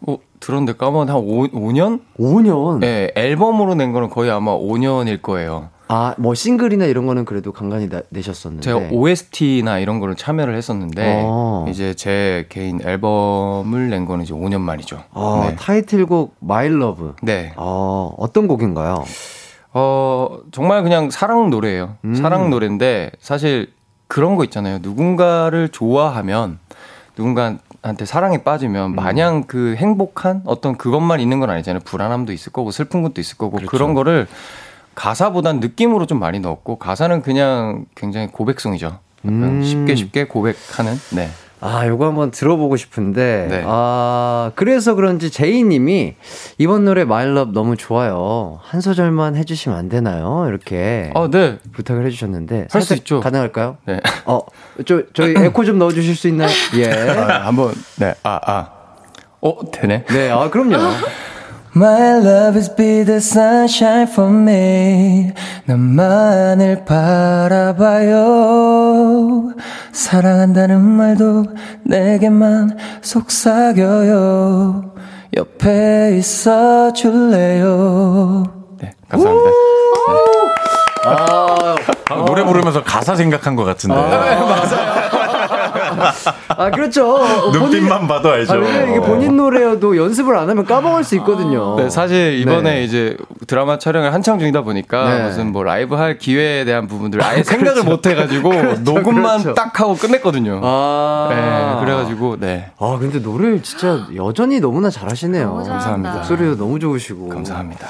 어, 들었는데 까먹은 한 5, 5년? 5년. 네, 앨범으로 낸 거는 거의 아마 5년일 거예요. 아, 뭐 싱글이나 이런 거는 그래도 간간히 나, 내셨었는데. 제가 OST나 이런 거를 참여를 했었는데 어. 이제 제 개인 앨범을 낸 거는 이제 5년 만이죠. 아, 네. 타이틀곡 My Love. 네. 어, 어떤 곡인가요? 어, 정말 그냥 사랑 노래예요. 음. 사랑 노래인데 사실 그런 거 있잖아요. 누군가를 좋아하면 누군가한테 사랑에 빠지면 마냥 그 행복한 어떤 그것만 있는 건 아니잖아요. 불안함도 있을 거고 슬픈 것도 있을 거고 그런 거를 가사보단 느낌으로 좀 많이 넣었고 가사는 그냥 굉장히 고백송이죠. 음. 쉽게 쉽게 고백하는. 네. 아, 요거 한번 들어보고 싶은데. 네. 아, 그래서 그런지 제이 님이 이번 노래 My Love 너무 좋아요. 한 소절만 해 주시면 안 되나요? 이렇게 어, 네. 부탁을 해 주셨는데. 할수 살짝 있죠. 가능할까요? 네. 어, 저, 저희 에코 좀 넣어 주실 수 있나요? 예. 아, 한번 네. 아, 아. 어, 되네. 네, 아, 그럼요. My love is be the sunshine for me. 나만을 바라봐요. 사랑한다는 말도 내게만 속삭여요. 옆에 있어 줄래요. 네, 감사합니다. 아, 아, 노래 부르면서 가사 생각한 것 같은데. 아, 그렇죠. 눈빛만 봐도 알죠. 아, 왜냐면 이게 본인 노래여도 연습을 안 하면 까먹을 수 있거든요. 네, 사실 이번에 네. 이제 드라마 촬영을 한창 중이다 보니까 네. 무슨 뭐 라이브 할 기회에 대한 부분들 아예 생각을 못 해가지고 녹음만 그렇죠. 딱 하고 끝냈거든요. 아. 네, 그래가지고 네. 아, 근데 노래를 진짜 여전히 너무나 잘하시네요. 너무. 감사합니다. 목소리도 너무 좋으시고. 감사합니다.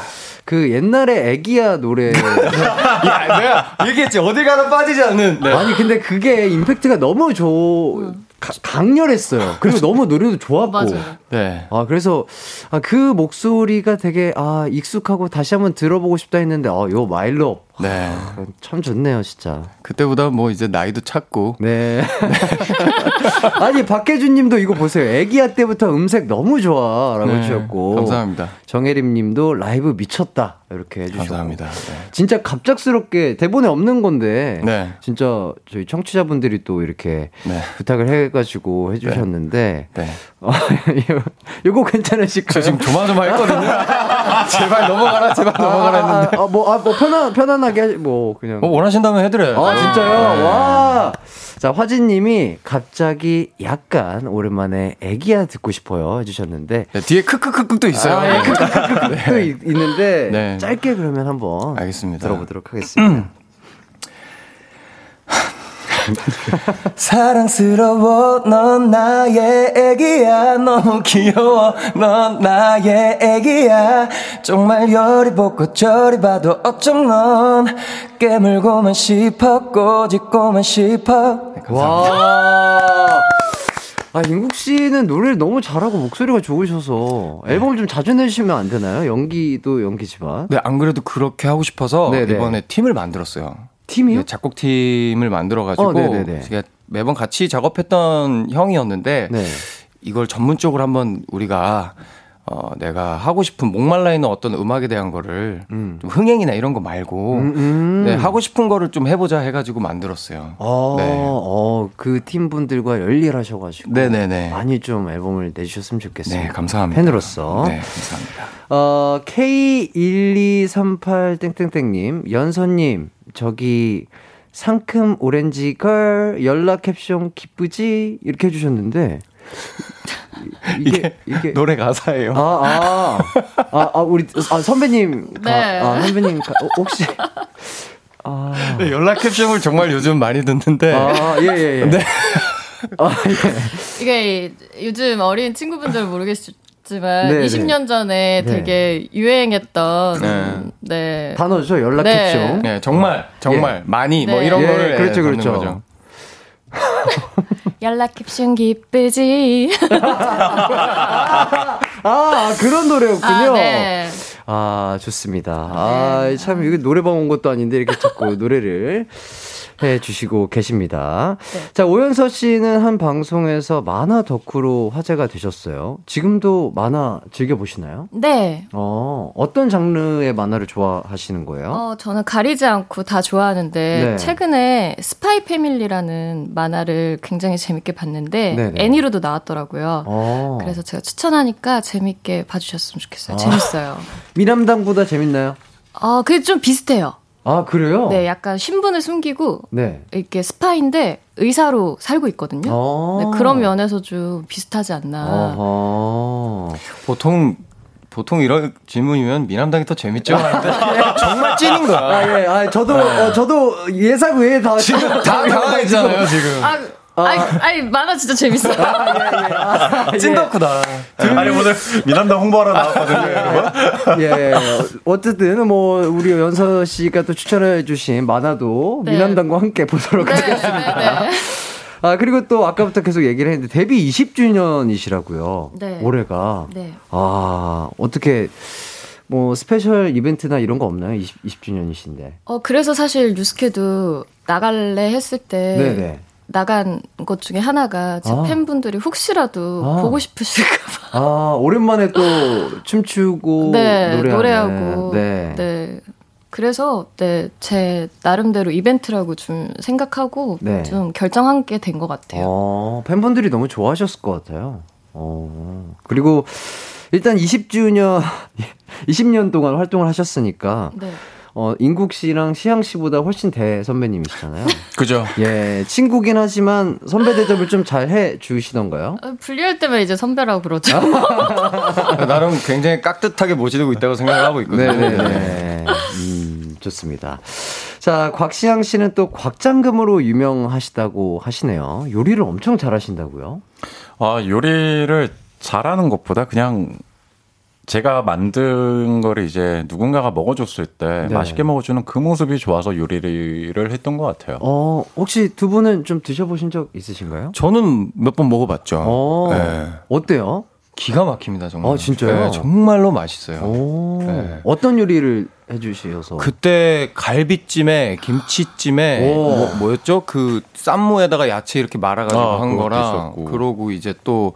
그 옛날에 애기야 노래. 야, 내가 얘기했지 어디 가나 빠지지 않는. 네. 아니, 근데 그게 임팩트가 너무 좋, 가- 강렬했어요. 그리고 너무 노래도 좋았고. 맞아요. 네. 아, 그래서, 아, 그 목소리가 되게, 아, 익숙하고 다시 한번 들어보고 싶다 했는데, 어, 요 마일로. 네. 참 좋네요, 진짜. 그때보다 뭐 이제 나이도 찼고. 네. 아니, 박혜준 님도 이거 보세요. 애기야 때부터 음색 너무 좋아. 라고 네, 해주셨고. 감사합니다. 정혜림 님도 라이브 미쳤다. 이렇게 해주셨고. 감사합니다. 네. 진짜 갑작스럽게 대본에 없는 건데. 네. 진짜 저희 청취자분들이 또 이렇게 네. 부탁을 해가지고 해주셨는데. 네. 어, 요- 요거 괜찮으실까요? 저 지금 조마조마 했거든요. 제발 넘어가라, 제발 넘어가라 했는데. 아, 아, 뭐, 아, 뭐, 편안, 편안하게, 하시- 뭐, 그냥. 어, 원하신다면 해드려요. 아, 진짜요? 네. 와. 자, 화진님이 갑자기 약간 오랜만에 애기야 듣고 싶어요 해주셨는데. 네, 뒤에 크크크크도 있어요. 아, 예, 크크크크크 또 있- 있는데. 네. 짧게 그러면 한번. 알겠습니다. 들어보도록 하겠습니다. 사랑스러워 넌 나의 애기야 너무 귀여워 넌 나의 애기야 정말 열이 볶고 저리 봐도 어쩜 넌 깨물고만 싶어 꼬집고만 싶어 네, 와. 아, 인국 씨는 노래를 너무 잘하고 목소리가 좋으셔서 앨범을 좀 자주 내주시면 안 되나요? 연기도 연기지만. 네, 안 그래도 그렇게 하고 싶어서 네네. 이번에 팀을 만들었어요. 팀이요? 네, 작곡팀을 만들어가지고 어. 제가 매번 같이 작업했던 형이었는데 네. 이걸 전문적으로 한번 우리가 어, 내가 하고 싶은 목말라 있는 어떤 음악에 대한 거를 음. 좀 흥행이나 이런 거 말고 음, 음. 네, 하고 싶은 거를 좀 해보자 해가지고 만들었어요. 어, 네. 어, 그 팀분들과 열일하셔가지고. 네네네. 많이 좀 앨범을 내주셨으면 좋겠어요. 네, 감사합니다. 팬으로서. 네, 감사합니다. 어, K1238땡땡땡님, 연서님, 저기, 상큼 오렌지 걸, 연락 캡숑 기쁘지? 이렇게 해주셨는데. 이게, 이게. 노래 가사예요. 아, 아, 아, 아, 우리, 아, 선배님. 가- 네. 아, 선배님, 가- 어, 혹시. 아, 네, 연락 캡션을 정말 요즘 많이 듣는데 아, 예, 예, 예. 네. 아, 예. 이게 요즘 어린 친구분들 모르겠 지만 네, 네. 20년 전에 네. 되게 유행했던 네. 네. 단어죠, 연락 네. 캡숑. 네, 정말 정말 많이 뭐 네. 이런 예, 거를 그렇죠, 예, 그렇죠. 거죠. 연락 캡션 기쁘지. 아, 그런 노래였군요. 아, 네. 아, 좋습니다. 아, 참, 이게 노래방 온 것도 아닌데 이렇게 자꾸 노래를 해 주시고 계십니다. 자, 오연서 씨는 한 방송에서 만화 덕후로 화제가 되셨어요. 지금도 만화 즐겨 보시나요? 네. 어, 어떤 장르의 만화를 좋아하시는 거예요? 어, 저는 가리지 않고 다 좋아하는데 네. 최근에 스파이 패밀리라는 만화를 굉장히 재밌게 봤는데 네네. 애니로도 나왔더라고요. 어. 그래서 제가 추천하니까 재밌게 봐주셨으면 좋겠어요. 재밌어요. 미남당보다 재밌나요? 어, 그게 좀 비슷해요. 아, 그래요? 네, 약간 신분을 숨기고 네. 이렇게 스파인데 의사로 살고 있거든요. 어. 네, 그런 면에서 좀 비슷하지 않나. 어허. 보통 보통 이런 질문이면 미남당이 더 재밌죠. 하는데 정말 찐인 거야. 아, 예, 아, 저도, 어, 저도 예상 외에 다. 지금 다 당황했잖아요 지금. 아, 아이, 아이, 만화 진짜 재밌어요. 아, 찐 덕후다. 아니 오늘 미남당 홍보하러 나왔거든요. 예. 어쨌든, 뭐, 우리 연서 씨가 또 추천해주신 만화도 네. 미남당과 함께 보도록 네, 하겠습니다. 네, 네. 아, 그리고 또 아까부터 계속 얘기를 했는데, 데뷔 20주년이시라고요. 네. 올해가. 네. 아, 어떻게, 뭐, 스페셜 이벤트나 이런 거 없나요? 20, 20주년이신데. 어, 그래서 사실 유스케도 나갈래 했을 때 네네. 나간 것 중에 하나가 제 아. 팬분들이 혹시라도 아. 보고 싶으실까봐. 아, 오랜만에 또 춤추고 네. 노래하고. 네. 네. 그래서 네, 제 나름대로 이벤트라고 좀 생각하고 네. 좀 결정한 게 된 것 같아요. 어, 팬분들이 너무 좋아하셨을 것 같아요. 어. 그리고 일단 20주년 20년 동안 활동을 하셨으니까 네. 어, 인국 씨랑 시향 씨보다 훨씬 대 선배님이시잖아요. 그죠. 예, 친구긴 하지만 선배 대접을 좀 잘 해 주시던가요? 어, 분리할 때만 이제 선배라고 그러죠. 나름 굉장히 깍듯하게 모시고 있다고 생각을 하고 있거든요. 네네네. 음, 좋습니다. 자, 곽시향 씨는 또 곽장금으로 유명하시다고 하시네요. 요리를 엄청 잘하신다고요? 아 요리를 잘하는 것보다 그냥 제가 만든 거를 이제 누군가가 먹어줬을 때 네. 맛있게 먹어주는 그 모습이 좋아서 요리를 했던 것 같아요. 어, 혹시 두 분은 좀 드셔보신 적 있으신가요? 저는 몇 번 먹어봤죠. 어, 네. 어때요? 기가 막힙니다 정말. 아, 진짜요? 네, 정말로 맛있어요. 오, 네. 어떤 요리를 해주셔서? 그때 갈비찜에 김치찜에 오. 뭐, 뭐였죠? 그 쌈무에다가 야채 이렇게 말아가지고 아, 한 거랑 있었고. 그러고 이제 또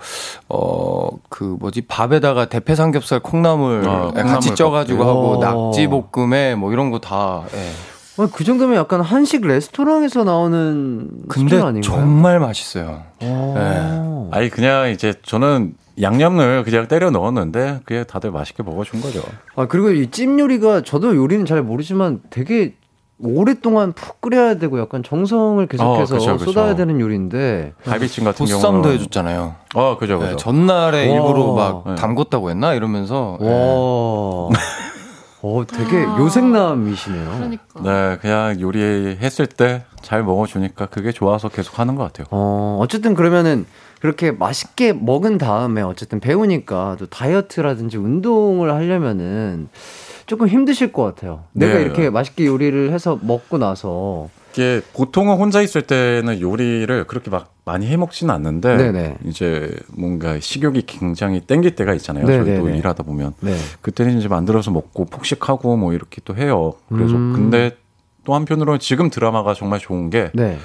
어 그 뭐지 밥에다가 대패 삼겹살 콩나물 아, 같이 콩나물 쪄가지고 볶음. 하고 오. 낙지 볶음에 뭐 이런 거 다. 예. 아, 그 정도면 약간 한식 레스토랑에서 나오는 근데? 정말 맛있어요. 오. 아니 그냥 이제 저는 양념을 그냥 때려 넣었는데 그게 다들 맛있게 먹어준 거죠. 아 그리고 이 찜 요리가 저도 요리는 잘 모르지만 되게 오랫동안 푹 끓여야 되고 약간 정성을 계속해서 어, 그쵸, 그쵸. 쏟아야 되는 요리인데 갈비찜 같은 보쌈도 경우는 해줬잖아요. 어 그죠 그죠. 네, 전날에 와. 일부러 막 네. 담궜다고 했나 이러면서 예. 와. 어, 되게 요생남이시네요. 그러니까. 네 그냥 요리했을 때 잘 먹어주니까 그게 좋아서 계속 하는 것 같아요. 어, 어쨌든 그러면은 그렇게 맛있게 먹은 다음에 어쨌든 배우니까 또 다이어트라든지 운동을 하려면은 조금 힘드실 것 같아요. 내가 네. 이렇게 맛있게 요리를 해서 먹고 나서 이게 보통은 혼자 있을 때는 요리를 그렇게 막 많이 해 먹지는 않는데 네네. 이제 뭔가 식욕이 굉장히 땡길 때가 있잖아요. 네네네. 저희도 일하다 보면 네. 그때는 이제 만들어서 먹고 폭식하고 뭐 이렇게 또 해요. 그래서 음. 근데 또 한편으로는 지금 드라마가 정말 좋은 게 네.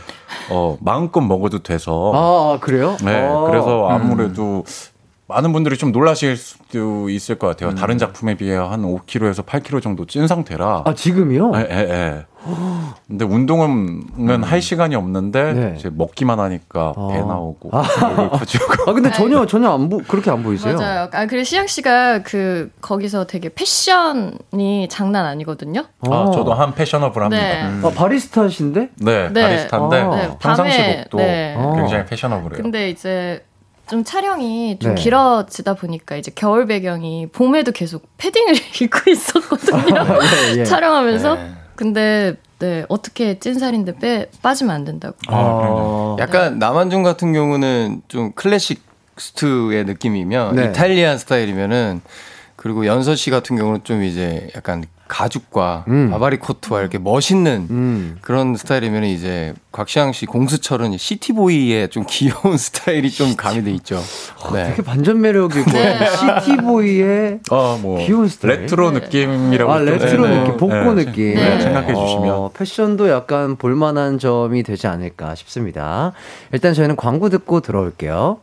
어, 마음껏 먹어도 돼서 아, 그래요? 네, 아. 그래서 아무래도 많은 분들이 좀 놀라실 수도 있을 것 같아요. 다른 작품에 비해 한 5kg에서 8kg 정도 찐 상태라. 아, 지금이요? 예, 예, 예. 근데 운동은 할 시간이 없는데 네. 이제 먹기만 하니까 배 아. 나오고 얼굴 커지고. 아, 근데 전혀 전혀 안 보, 그렇게 안 보이세요? 맞아요. 아, 그리고 시영 씨가 그, 거기서 되게 패션이 장난 아니거든요. 아, 어. 저도 한 패셔너블 합니다. 네. 네, 아, 바리스타신데? 네. 바리스타인데 아. 네, 평상시 복도 네. 아. 굉장히 패셔너블해요. 근데 이제 좀 촬영이 좀 네. 길어지다 보니까 이제 겨울 배경이 봄에도 계속 패딩을 입고 있었거든요. 예, 예. 촬영하면서. 네. 근데 네, 어떻게 찐살인데 빼, 빠지면 안 된다고. 아, 약간 남한준 같은 경우는 좀 클래식 수트의 느낌이면 네. 이탈리안 스타일이면은 그리고 연서 씨 같은 경우는 좀 이제 약간 가죽과 음. 바바리 코트와 이렇게 멋있는 음. 그런 스타일이면 이제 곽시양 씨 공수철은 city boy의 좀 귀여운 스타일이 좀 가미돼 있죠. 네. 되게 반전 매력이고 네. city boy의 어, 뭐 귀여운 스타일. 레트로 느낌이라고 아, 또- 레트로 네, 느낌, 네. 복고 네, 느낌. 네, 생각해 주시면. 어, 패션도 약간 볼만한 점이 되지 않을까 싶습니다. 일단 저희는 광고 듣고 들어올게요.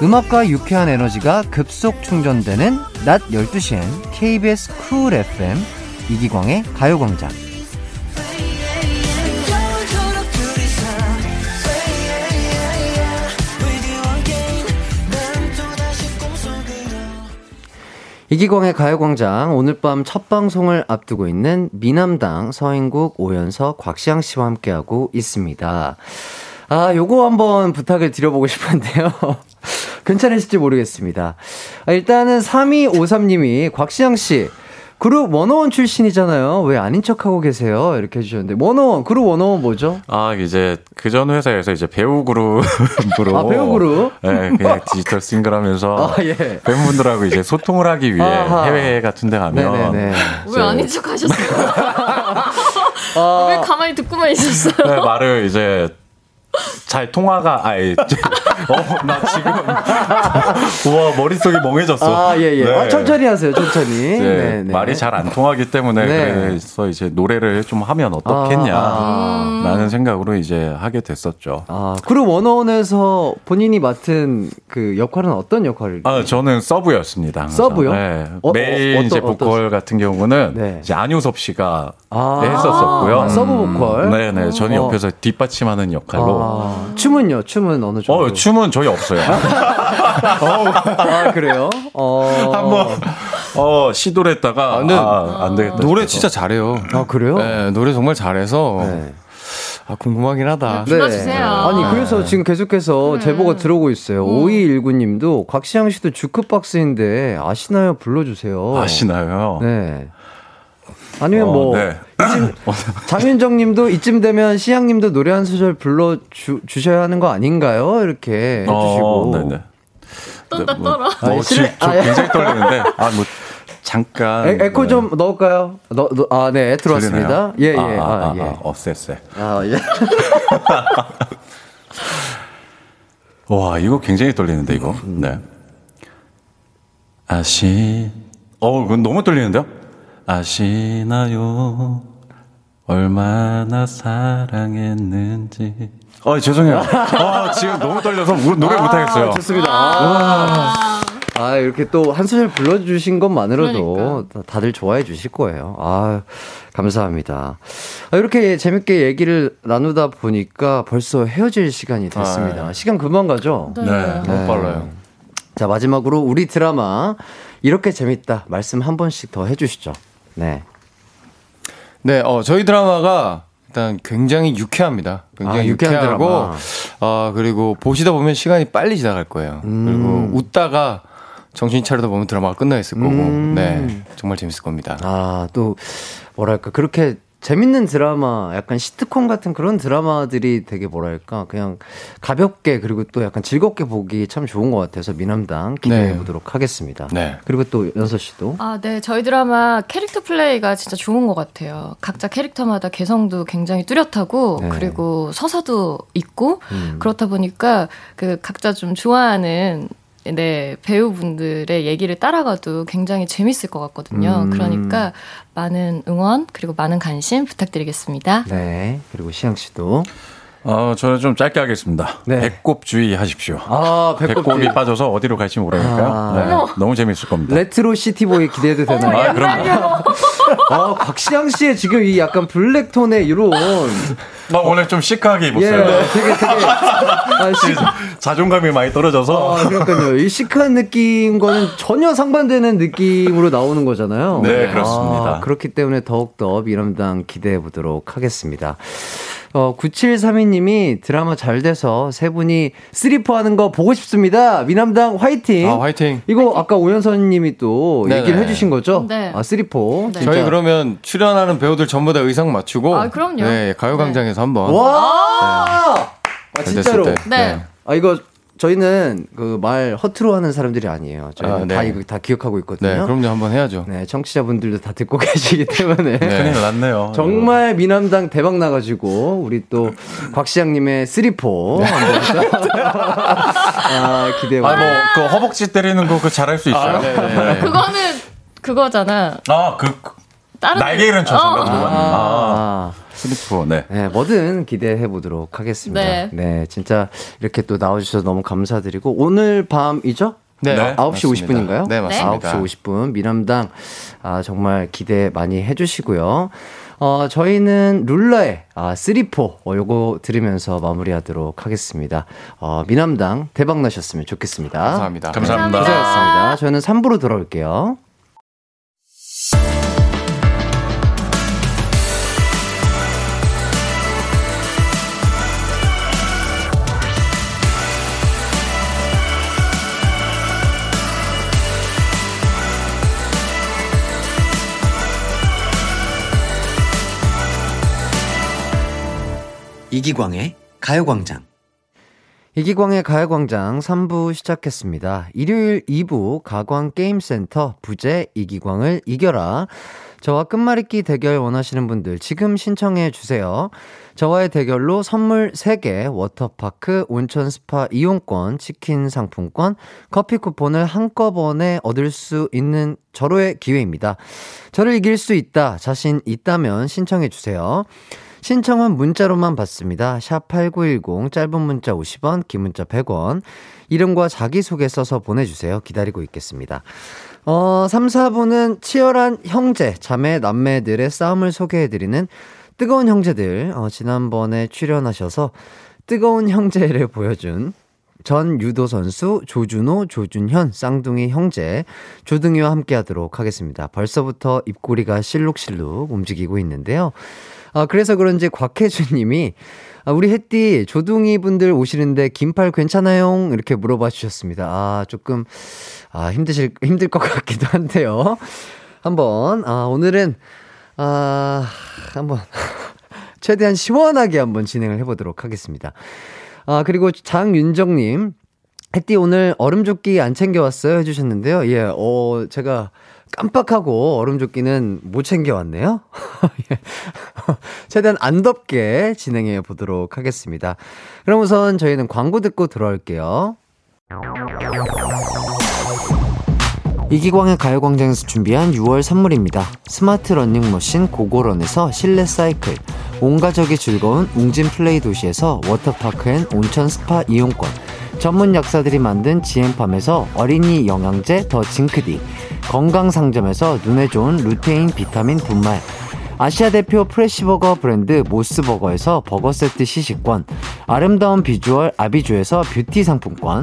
음악과 유쾌한 에너지가 급속 충전되는 낮 12시엔 KBS 쿨 FM 이기광의 가요광장. 이기광의 가요광장 오늘 밤 첫 방송을 앞두고 있는 미남당 서인국 오연서 곽시양 씨와 함께하고 있습니다. 아, 요거 한번 부탁을 드려보고 싶은데요. 괜찮으실지 모르겠습니다. 아, 일단은 3253님이 곽시양 씨 그룹 원어원 출신이잖아요. 왜 아닌 척하고 계세요? 이렇게 해주셨는데 원어원 그룹 원어원 뭐죠? 아 이제 그 전 회사에서 이제 배우 그룹으로 아, 배우 그룹? 네, 그냥 디지털 싱글하면서 아, 예. 팬분들하고 이제 소통을 하기 위해 아하. 해외 같은데 가면 네네네. 왜 아닌 척 하셨어요? 왜 가만히 듣고만 있었어요? 네, 말을 이제 잘 통화가 아예 어 나 지금 우와 머릿속이 멍해졌어. 아, 예, 예. 네. 아, 천천히 하세요, 천천히. 네, 네, 네. 말이 잘 안 통하기 때문에 네. 그래서 이제 노래를 좀 하면 어떻겠냐 아, 라는 생각으로 이제 하게 됐었죠. 아, 그룹 원오원에서 본인이 맡은 그 역할은 어떤 역할을? 아, 저는 서브였습니다. 항상. 서브요? 네. 어, 메인 어, 이제 보컬 어떤- 같은 경우는 네. 이제 안효섭 씨가 아, 했었었고요. 아, 서브 보컬? 네, 네. 저는 어. 옆에서 뒷받침하는 역할로. 아, 춤은요? 춤은 어느 정도? 어, 춤은 저희 없어요. 아, 그래요? 어. 한번 어, 시도를 했다가 아, 근데 아, 안 되겠다. 노래 싶어서. 진짜 잘해요. 아, 그래요? 네, 노래 정말 잘해서 네. 아, 궁금하긴 하다. 불러주세요. 아니, 그래서 지금 계속해서 제보가 들어오고 있어요. 5219님도 곽시양 씨도 주크박스인데 아시나요? 불러주세요. 아시나요? 네. 아니면 어, 뭐 네. 이쯤 장윤정 님도 이쯤 되면 시양 님도 노래 한 소절 불러 주, 주셔야 하는 거 아닌가요? 이렇게 해 주시고. 어, 네네. 떤다 뭐, 떨어. 뭐, 아니, 지금 실례- 저 아, 예. 굉장히 떨리는데 아 뭐 잠깐 에, 에코 네. 좀 넣을까요? 넣, 넣, 아, 네, 들어왔습니다. 들리나요? 예, 예. 아, 아, 아, 아, 예. 아, 어, 쎄 쎄. 아, 예. 와, 이거 굉장히 떨리는데, 이거. 네. 아시, 어, 이건 너무 떨리는데요? 아시나요? 얼마나 사랑했는지. 어, 죄송해요. 아, 지금 너무 떨려서 우- 노래 못하겠어요. 아, 좋습니다. 아, 아, 이렇게 또 한 소절 불러주신 것만으로도 그러니까. 다- 다들 좋아해 주실 거예요. 아, 감사합니다. 아, 이렇게 재밌게 얘기를 나누다 보니까 벌써 헤어질 시간이 됐습니다. 시간 금방 가죠? 네, 네. 너무 빨라요. 자, 마지막으로 우리 드라마 이렇게 재밌다 말씀 한 번씩 더 해주시죠. 네. 네, 어, 저희 드라마가 일단 굉장히 유쾌합니다. 굉장히 아, 유쾌한 유쾌하고, 드라마. 어, 그리고 보시다 보면 시간이 빨리 지나갈 거예요. 음. 그리고 웃다가 정신 차리다 보면 드라마가 끝나 있을 거고, 음. 네, 정말 재밌을 겁니다. 아, 또, 뭐랄까, 그렇게 재밌는 드라마, 약간 시트콤 같은 그런 드라마들이 되게 뭐랄까, 그냥 가볍게, 그리고 또 약간 즐겁게 보기 참 좋은 것 같아서 미남당 기대해 네. 보도록 하겠습니다. 네. 그리고 또 연서 씨도. 아, 네. 저희 드라마 캐릭터 플레이가 진짜 좋은 것 같아요. 각자 캐릭터마다 개성도 굉장히 뚜렷하고, 네. 그리고 서사도 있고, 음. 그렇다 보니까 그 각자 좀 좋아하는 네, 배우분들의 얘기를 따라가도 굉장히 재밌을 것 같거든요. 음. 그러니까 많은 응원, 그리고 많은 관심 부탁드리겠습니다. 네. 그리고 시양 씨도. 어, 저는 좀 짧게 하겠습니다. 네. 배꼽 주의하십시오. 아, 배꼽이 빠져서 어디로 갈지 모르니까요. 아. 네, 너무 재밌을 겁니다. 레트로 city boy 기대해도 되나요? 아, 그럼요. 아, 곽시양 씨의 지금 이 약간 블랙톤의 이런. 나 오늘 좀 시크하게 예, 입었어요. 되게, 되게. 아, 시, 자존감이 많이 떨어져서. 아, 그러니까요. 이 시크한 느낌과는 전혀 상반되는 느낌으로 나오는 거잖아요. 네, 그렇습니다. 아, 그렇기 때문에 더욱 더 미남당 기대해 보도록 하겠습니다. 어, 9732님이 드라마 잘 돼서 세 분이 쓰리퍼 하는 거 보고 싶습니다. 미남당 화이팅! 아, 화이팅! 이거 아까 오연서 님이 또 네네. 얘기를 해주신 거죠? 네. 아, 쓰리퍼. 네. 저희 그러면 출연하는 배우들 전부 다 의상 맞추고, 아, 그럼요. 네, 가요광장에서 한번. 와! 아, 잘 진짜로. 네. 아, 이거 저희는 그 말 허투루 하는 사람들이 아니에요. 저희는 아, 네. 다 이거 다 기억하고 있거든요. 네, 그럼요. 한번 해야죠. 네, 청취자분들도 다 듣고 계시기 때문에. 네. 큰일 났네요. 정말 미남당 대박 나가지고 우리 또 곽 시장님의 쓰리포 한번 아, 기대해 아, 봐. 뭐, 그 허벅지 때리는 거 그 잘할 수 있어요. 네. 그거는 그거잖아. 아, 그, 그 다른 날개를 쳐서. 어. 아, 아, 슬리퍼, 네. 네, 뭐든 기대해 보도록 하겠습니다. 네. 네, 진짜 이렇게 또 나와주셔서 너무 감사드리고 오늘 밤이죠? 네, 네, 9시 맞습니다. 50분인가요? 네, 맞습니다. 9시 50분 미남당 아, 정말 기대 많이 해주시고요. 어, 저희는 룰러의 아, 3포 어, 요거 들으면서 마무리하도록 하겠습니다. 어, 미남당 대박 나셨으면 좋겠습니다. 감사합니다. 감사합니다. 고생하셨습니다. 저희는 3부로 돌아올게요. 이기광의 가요광장. 이기광의 가요광장 3부 시작했습니다. 일요일 2부 가광게임센터 부제 이기광을 이겨라. 저와 끝말잇기 대결 원하시는 분들 지금 신청해 주세요. 저와의 대결로 선물 3개, 워터파크, 온천 스파 이용권, 치킨 상품권, 커피 쿠폰을 한꺼번에 얻을 수 있는 절호의 기회입니다. 저를 이길 수 있다, 자신 있다면 신청해 주세요. 신청은 문자로만 받습니다. 샵 8910, 짧은 문자 50원, 긴 문자 100원. 이름과 자기소개 써서 보내주세요. 기다리고 있겠습니다. 어, 3, 4부는 치열한 형제, 자매, 남매들의 싸움을 소개해드리는 뜨거운 형제들, 어, 지난번에 출연하셔서 뜨거운 형제를 보여준 전 유도 선수 조준호, 조준현, 쌍둥이 형제 조등이와 함께 하도록 하겠습니다. 벌써부터 입꼬리가 실룩실룩 움직이고 있는데요. 아, 그래서 그런지 곽혜준 님이 아, 우리 햇띠 조둥이 분들 오시는데 긴팔 괜찮아요? 이렇게 물어봐 주셨습니다. 아, 조금 아, 힘드실 힘들 것 같기도 한데요. 한번 아, 오늘은 아, 한번 최대한 시원하게 한번 진행을 해 보도록 하겠습니다. 아, 그리고 장윤정 님 햇띠 오늘 얼음조끼 안 챙겨왔어요? 해주셨는데요. 예, 어, 제가 깜빡하고 얼음조끼는 못 챙겨왔네요. 예. 최대한 안 덥게 진행해 보도록 하겠습니다. 그럼 우선 저희는 광고 듣고 들어올게요. 이기광의 가요광장에서 준비한 6월 선물입니다. 스마트 러닝머신 고고런에서 실내 사이클, 온 가족이 즐거운 웅진 플레이 도시에서 워터파크 and 온천 스파 이용권, 전문 약사들이 만든 지엠팜에서 어린이 영양제 더 징크디, 건강 상점에서 눈에 좋은 루테인 비타민 분말, 아시아 대표 fresh 버거 브랜드 모스버거에서 버거 세트 시식권, 아름다운 비주얼 아비주에서 뷰티 상품권,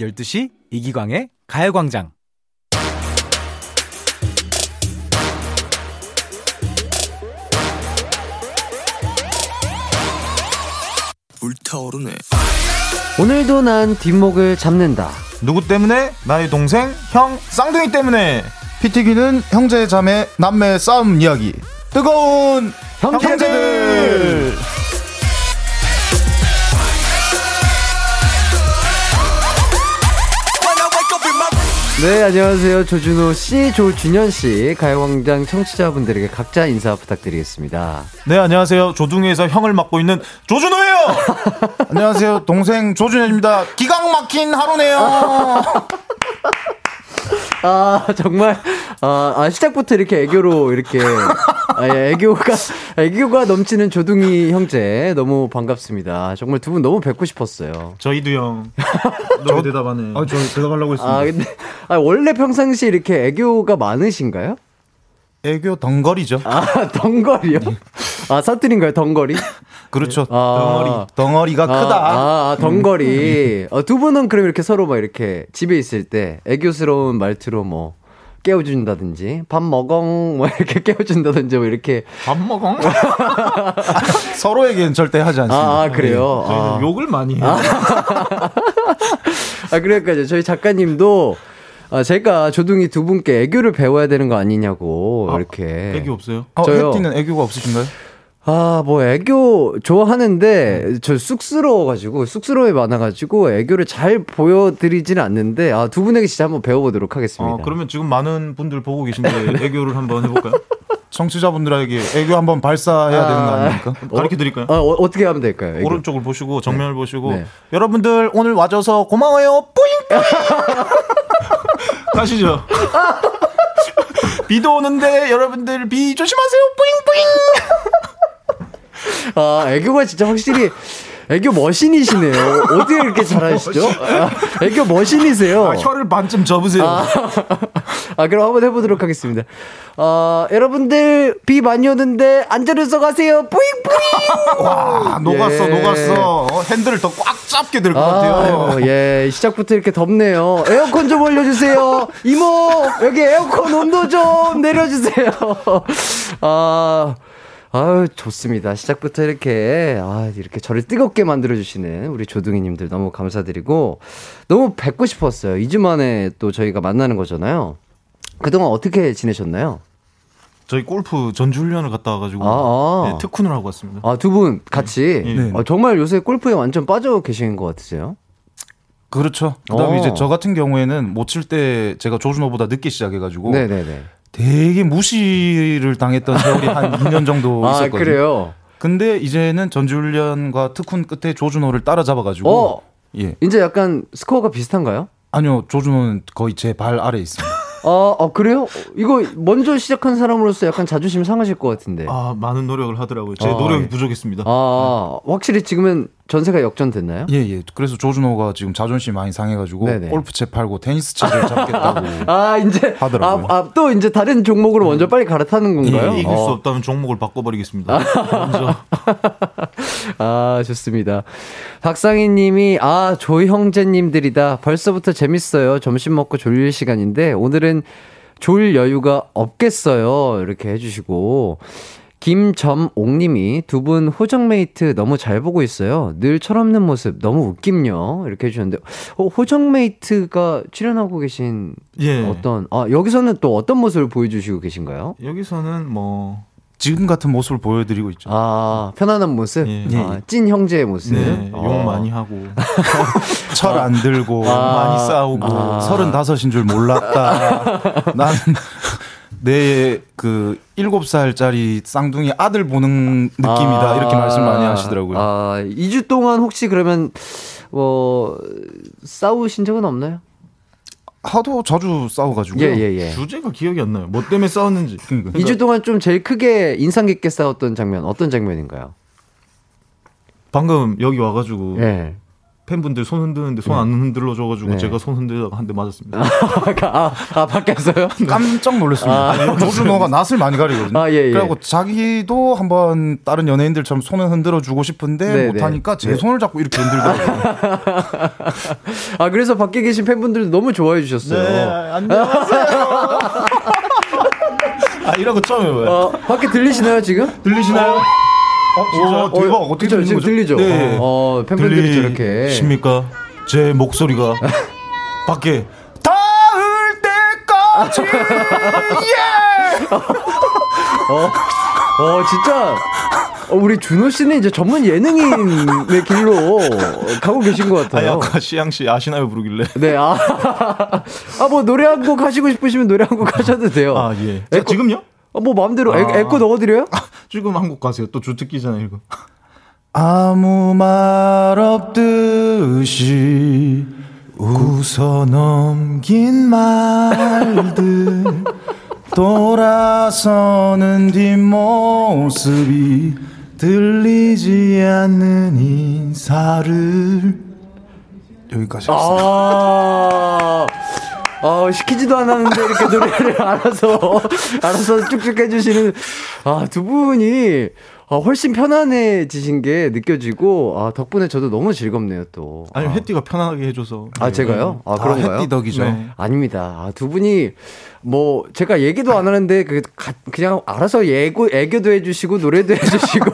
12시 이기광의 가요광장. 불타오르네 오늘도 난 뒷목을 잡는다. 누구 때문에? 나의 동생, 형, 쌍둥이 때문에. 피튀기는 형제, 자매, 남매 싸움 이야기. 뜨거운 형제들. 네, 안녕하세요. 조준호 씨, 조준현 씨, 가요광장 청취자분들에게 각자 인사 부탁드리겠습니다. 네, 안녕하세요. 조둥이에서 형을 맡고 있는 조준호예요. 안녕하세요. 동생 조준현입니다. 기강 막힌 하루네요. 아, 정말, 아, 아, 시작부터 이렇게 애교로, 이렇게, 아, 예, 애교가, 애교가 넘치는 조둥이 형제. 너무 반갑습니다. 정말 두 분 너무 뵙고 싶었어요. 저희도 형. 너무 대답하네. 아, 저 대답하려고 했습니다. 아, 근데, 아, 원래 평상시 이렇게 애교가 많으신가요? 애교 덩거리죠. 아, 덩거리요? 아, 사투리인가요, 덩거리? 그렇죠. 아. 덩어리. 덩어리가 아, 크다. 아, 아, 덩거리. 어, 두 분은 그럼 이렇게 서로 막 이렇게 집에 있을 때 애교스러운 말투로 뭐 깨워준다든지 밥 먹엉 뭐 이렇게 깨워준다든지 뭐 이렇게 밥 먹어? 서로에게는 절대 하지 않습니다. 아, 아, 그래요? 예, 저희는 아. 욕을 많이 해요. 아 그러니까 이제 저희 작가님도 아, 제가 조둥이 두 분께 애교를 배워야 되는 거 아니냐고 이렇게 애교 없어요? 어, 저요. 혜띠는 애교가 없으신가요? 아, 뭐 애교 좋아하는데 저 쑥스러워가지고 쑥스러움이 많아가지고 애교를 잘 보여드리지는 않는데 아, 두 분에게 진짜 한번 배워보도록 하겠습니다. 어, 그러면 지금 많은 분들 보고 계신데 애교를 한번 해볼까요? 청취자분들에게 애교 한번 발사해야 되는 거 아닙니까? 가르쳐 드릴까요? 어, 어, 어 떻게 하면 될까요? 애교? 오른쪽을 보시고 정면을 보시고 네. 여러분들 오늘 와줘서 고마워요. 뿌잉. 가시죠. 비도 오는데 여러분들 비 조심하세요. 뿌잉 뿌잉. 아, 애교가 진짜 확실히 애교 머신이시네요. 어떻게 이렇게 잘하시죠? 아, 애교 머신이세요. 아, 혀를 반쯤 접으세요. 아, 아, 그럼 한번 해보도록 하겠습니다. 어, 여러분들, 비 많이 오는데, 안전운서 가세요. 뿌잉뿌잉! 와 녹았어 예. 녹았어. 어, 핸들을 더 꽉 잡게 될 것 같아요. 예, 시작부터 이렇게 덥네요. 에어컨 좀 올려주세요. 이모, 여기 에어컨 온도 좀 내려주세요. 아, 아유, 좋습니다. 시작부터 이렇게, 아, 이렇게 저를 뜨겁게 만들어주시는 우리 조둥이님들 너무 감사드리고, 너무 뵙고 싶었어요. 2주 만에 또 저희가 만나는 거잖아요. 그동안 어떻게 지내셨나요? 저희 골프 전주훈련을 갔다 와가지고 아, 아. 네, 특훈을 하고 왔습니다. 아, 두 분 같이. 네. 어, 정말 요새 골프에 완전 빠져 계신 것 같으세요? 그렇죠. 그다음에 어. 이제 저 같은 경우에는 못 칠 때 제가 조준호보다 늦게 시작해가지고 네네네. 되게 무시를 당했던 세월이 한 2년 정도 아, 있었거든요. 그래요? 근데 이제는 전주훈련과 특훈 끝에 조준호를 따라잡아가지고 어, 예 이제 약간 스코어가 비슷한가요? 아니요 조준호는 거의 제 발 아래 에 있습니다. 어, 어, 그래요? 이거 먼저 시작한 사람으로서 약간 자존심 상하실 것 같은데. 아, 아 많은 노력을 하더라고요. 제 아, 노력이 예. 부족했습니다. 확실히 지금은 전세가 역전됐나요? 예 예. 그래서 조준호가 지금 자존심 많이 상해가지고 네네. 골프채 팔고 테니스채를 잡겠다고. 아, 이제. 하더라고요. 아, 아, 또 이제 다른 종목으로 먼저 빨리 갈아타는 건가요? 예, 이길 수 어. 없다면 종목을 바꿔버리겠습니다. 먼저 아, 좋습니다. 박상희 님이, 아, 조이 형제님들이다. 벌써부터 재밌어요. 점심 먹고 졸릴 시간인데, 오늘은 졸 여유가 없겠어요. 이렇게 해주시고, 김점옥 님이 두 분 호정메이트 너무 잘 보고 있어요. 늘 철없는 모습 너무 웃김요. 이렇게 해주셨는데, 어, 호정메이트가 출연하고 계신 예. 어떤, 아, 여기서는 또 어떤 모습을 보여주시고 계신가요? 여기서는 뭐 지금 같은 모습을 보여드리고 있죠. 아, 편안한 모습? 예. 아, 찐 형제의 모습? 네, 어. 욕 많이 하고 철 안 들고 아. 많이 싸우고 아. 서른다섯인 줄 몰랐다. 나는 내 그 일곱 살짜리 쌍둥이 아들 보는 느낌이다 아. 이렇게 말씀 많이 하시더라고요. 아, 2주 동안 혹시 그러면 뭐 싸우신 적은 없나요? 하도 자주 싸워가지고 예, 예, 예. 주제가 기억이 안 나요. 뭐 때문에 싸웠는지. 그러니까. 2주 동안 좀 제일 크게 인상 깊게 싸웠던 장면 어떤 장면인가요? 방금 여기 와가지고 예. 팬분들 손 흔드는데 손 안 흔들어줘가지고 네. 제가 손 흔들다가 한 대 맞았습니다. 아, 아, 밖에서요? 깜짝 놀랐습니다. 아. 조준호가 낯을 많이 가리거든요. 아, 예, 예. 그래갖고 자기도 한번 다른 연예인들처럼 손을 흔들어 주고 싶은데 네, 못하니까 제 네. 손을 잡고 이렇게 흔들더라고요. 아, 그래서 밖에 계신 팬분들도 너무 좋아해 주셨어요. 네, 안녕하세요. 아 이런 거 처음 해봐요. 어, 밖에 들리시나요, 지금? 들리시나요? 어, 진짜 어, 대박. 어, 어떻게 그쵸, 들리는 지금 거죠? 들리죠? 네. 어, 팬분들이 저렇게. 들리십니까? 제 목소리가 밖에 닿을 때까지 예! 어, 진짜. 어, 우리 준호 씨는 이제 전문 예능인의 길로 가고 계신 것 아, 같아요. 아까 시양 씨 아시나요 부르길래. 네, 아. 아, 뭐, 노래 한 곡 하시고 싶으시면 노래 한 곡 하셔도 돼요. 아 예. 자, 에코- 지금요? 어, 뭐, 마음대로 애, 아. 에코 넣어드려요? 지금 한국 가세요. 또 주특기잖아요 이거. 아무 말 없듯이 웃어 넘긴 말들 돌아서는 뒷모습이 들리지 않는 인사를 여기까지 아. 아, 시키지도 않았는데 이렇게 노래를 알아서, 알아서 쭉쭉 해주시는, 아, 두 분이, 아, 훨씬 편안해지신 게 느껴지고 아, 덕분에 저도 너무 즐겁네요 또. 아니 아. 햇띠가 편하게 해줘서. 아, 제가요? 아, 그런가요? 햇띠 덕이죠. 네. 아닙니다. 아, 두 분이 뭐 제가 얘기도 안 하는데 그 가- 그냥 알아서 예고 애교도 해주시고 노래도 해주시고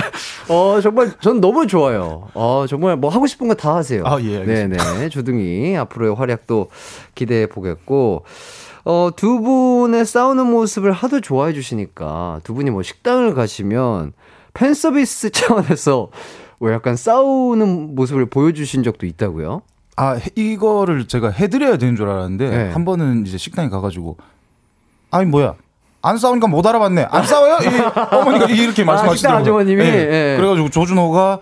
어 정말 전 너무 좋아요. 어 정말 뭐 하고 싶은 거 다 하세요. 아, 예, 알겠습니다. 네네 주둥이 앞으로의 활약도 기대해 보겠고. 어, 두 분의 싸우는 모습을 하도 좋아해 주시니까 두 분이 뭐 식당을 가시면 팬 서비스 차원에서 뭐 약간 싸우는 모습을 보여주신 적도 있다고요? 아 해- 이거를 제가 해드려야 되는 줄 알았는데 네. 한 번은 이제 식당에 가가지고 아니 뭐야 안 싸우니까 못 알아봤네 안 싸워요? 이 어머니가 이렇게 아, 말씀하시더라고요. 식당 아주머님이? 예. 그래가지고 조준호가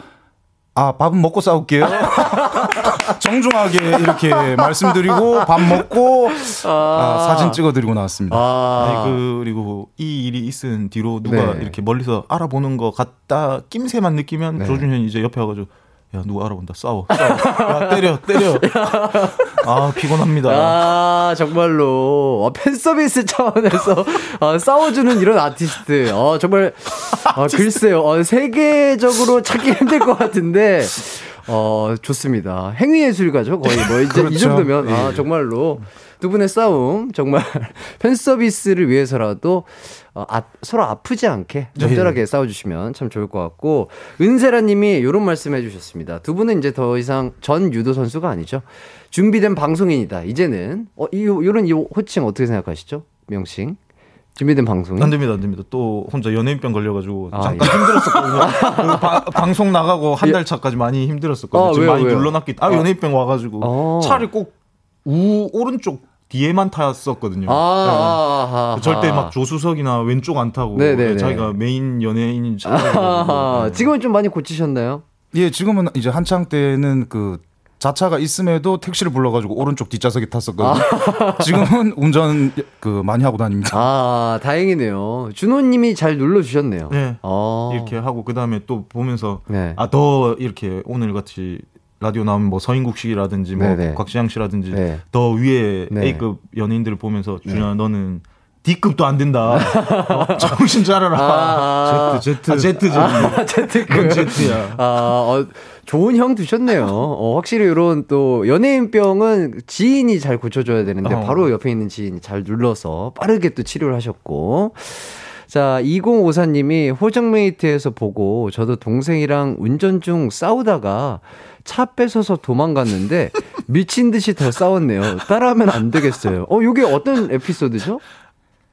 아 밥은 먹고 싸울게요. 정중하게 이렇게 말씀드리고 밥 먹고 아, 사진 찍어드리고 나왔습니다. 아, 아니, 그리고 이 일이 있은 뒤로 누가 네. 이렇게 멀리서 알아보는 것 같다 낌새만 느끼면 네. 조준현이 이제 옆에 와가지고 야 누가 알아본다 싸워, 싸워. 야 때려 때려 아 피곤합니다 아, 정말로. 어, 팬 서비스 차원에서 어, 싸워주는 이런 아티스트. 어, 정말, 어, 글쎄요. 어, 세계적으로 찾기 힘들 것 같은데, 어, 좋습니다. 행위예술가죠, 거의. 뭐, 이제 이 그렇죠. 정도면. 아, 예. 정말로. 두 분의 싸움, 정말 팬 서비스를 위해서라도 어, 아, 서로 아프지 않게 적절하게 싸워주시면 참 좋을 것 같고, 은세라 님이 이런 말씀 해주셨습니다. 두 분은 이제 더 이상 전 유도 선수가 아니죠. 준비된 방송인이다. 이제는, 어, 이, 요런 이 호칭 어떻게 생각하시죠? 명칭. 준비된 방송인. 안 됩니다 안 됩니다 또 혼자 연예인병 걸려가지고 아, 잠깐 예. 힘들었었거든요 그 바- 방송 나가고 한 달 차까지 많이 힘들었었거든요 아, 지금 왜요, 많이 왜요? 눌러놨기 아 연예인병 와가지고 어. 차를 꼭 우 오른쪽 뒤에만 탔었거든요 아, 아, 아, 아, 절대 아. 막 조수석이나 왼쪽 안 타고 네네네. 자기가 메인 연예인인 줄 아, 지금은 좀 많이 고치셨나요? 예 지금은 이제 한창 때는 그 자차가 있음에도 택시를 불러가지고 오른쪽 뒷좌석에 탔었거든요. 지금은 운전 그 많이 하고 다닙니다. 아, 다행이네요. 준호님이 잘 눌러주셨네요. 네. 어. 이렇게 하고 그 다음에 또 보면서 네. 아더 이렇게 오늘 같이 라디오 나오면 뭐 서인국 씨라든지 뭐 네네. 곽지양 씨라든지 네. 더 위에 네. A급 연예인들을 보면서 준야 너는 D급도 안 된다. 어, 정신 차려라. 아, Z Z 아, Z Z. 아. 넌 Z야. 아, 어, 좋은 형 두셨네요. 어, 확실히 이런 또 연예인병은 지인이 잘 고쳐줘야 되는데 어. 바로 옆에 있는 지인이 잘 눌러서 빠르게 또 치료를 하셨고. 자, 2054님이 호정메이트에서 보고 저도 동생이랑 운전 중 싸우다가 차 뺏어서 도망갔는데 미친 듯이 더 싸웠네요. 따라하면 안 되겠어요. 어, 이게 어떤 에피소드죠?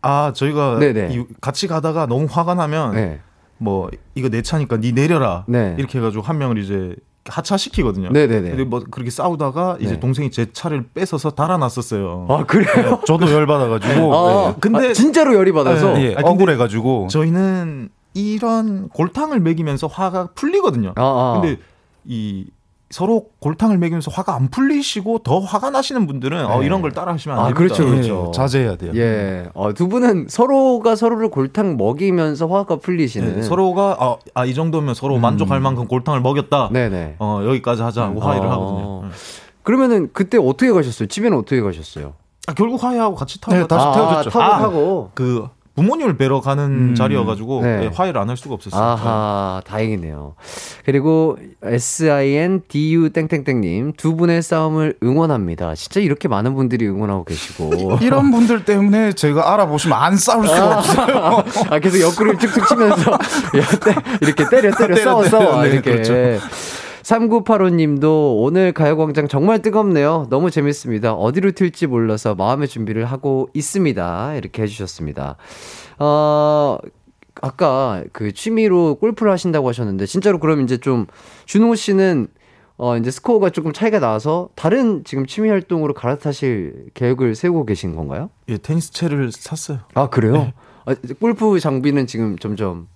아 저희가 네네. 이- 같이 가다가 너무 화가 나면 네. 뭐 이거 내 차니까 니 내려라 네. 이렇게 해 가지고 한 명을 이제 하차시키거든요. 네네네. 근데 뭐 그렇게 싸우다가 이제 네. 동생이 제 차를 뺏어서 달아놨었어요. 아, 그래요? 저도 열 받아가지고. 아, 네. 근데 아, 진짜로 열이 받아서. 예, 아, 억울해가지고 저희는 이런 골탕을 먹이면서 화가 풀리거든요. 아, 아. 근데 이 서로 골탕을 먹이면서 화가 안 풀리시고 더 화가 나시는 분들은 어, 네. 이런 걸 따라 하시면 안 아, 됩니다. 그렇죠, 그렇죠. 예, 자제해야 돼요. 예. 어, 두 분은 서로가 서로를 골탕 먹이면서 화가 풀리시는. 네, 서로가 아, 아, 이 정도면 서로 만족할 만큼 골탕을 먹였다. 음. 네네. 어, 여기까지 하자고 음. 화해를 어. 하거든요. 네. 그러면은 그때 어떻게 가셨어요? 집에는 어떻게 가셨어요? 아, 결국 화해하고 같이 타고 네, 다시 아, 태워줬죠. 타고 아, 타고. 그 부모님을 뵈러 가는 음. 자리여가지고 네. 예, 화해를 안 할 수가 없었어요. 아하, 다행이네요. 그리고 SINDU 땡땡땡님 두 분의 싸움을 응원합니다. 진짜 이렇게 많은 분들이 응원하고 계시고. 이런 분들 때문에 제가 알아보시면 안 싸울 수가 없어요. 아, 계속 옆구리를 툭툭 치면서 이렇게 때려, 때려, 때려, 싸워, 때려. 싸워. 네, 이렇게. 그렇죠. 3985님도 오늘 가요광장 정말 뜨겁네요. 너무 재밌습니다. 어디로 튈지 몰라서 마음의 준비를 하고 있습니다. 이렇게 해주셨습니다. 어, 아까 그 취미로 골프를 하신다고 하셨는데, 진짜로 그럼 이제 좀, 준호 씨는 어, 이제 스코어가 조금 차이가 나서 다른 지금 취미 활동으로 갈아타실 계획을 세우고 계신 건가요? 예, 테니스 채를 샀어요. 아, 그래요? 아, 골프 장비는 지금 점점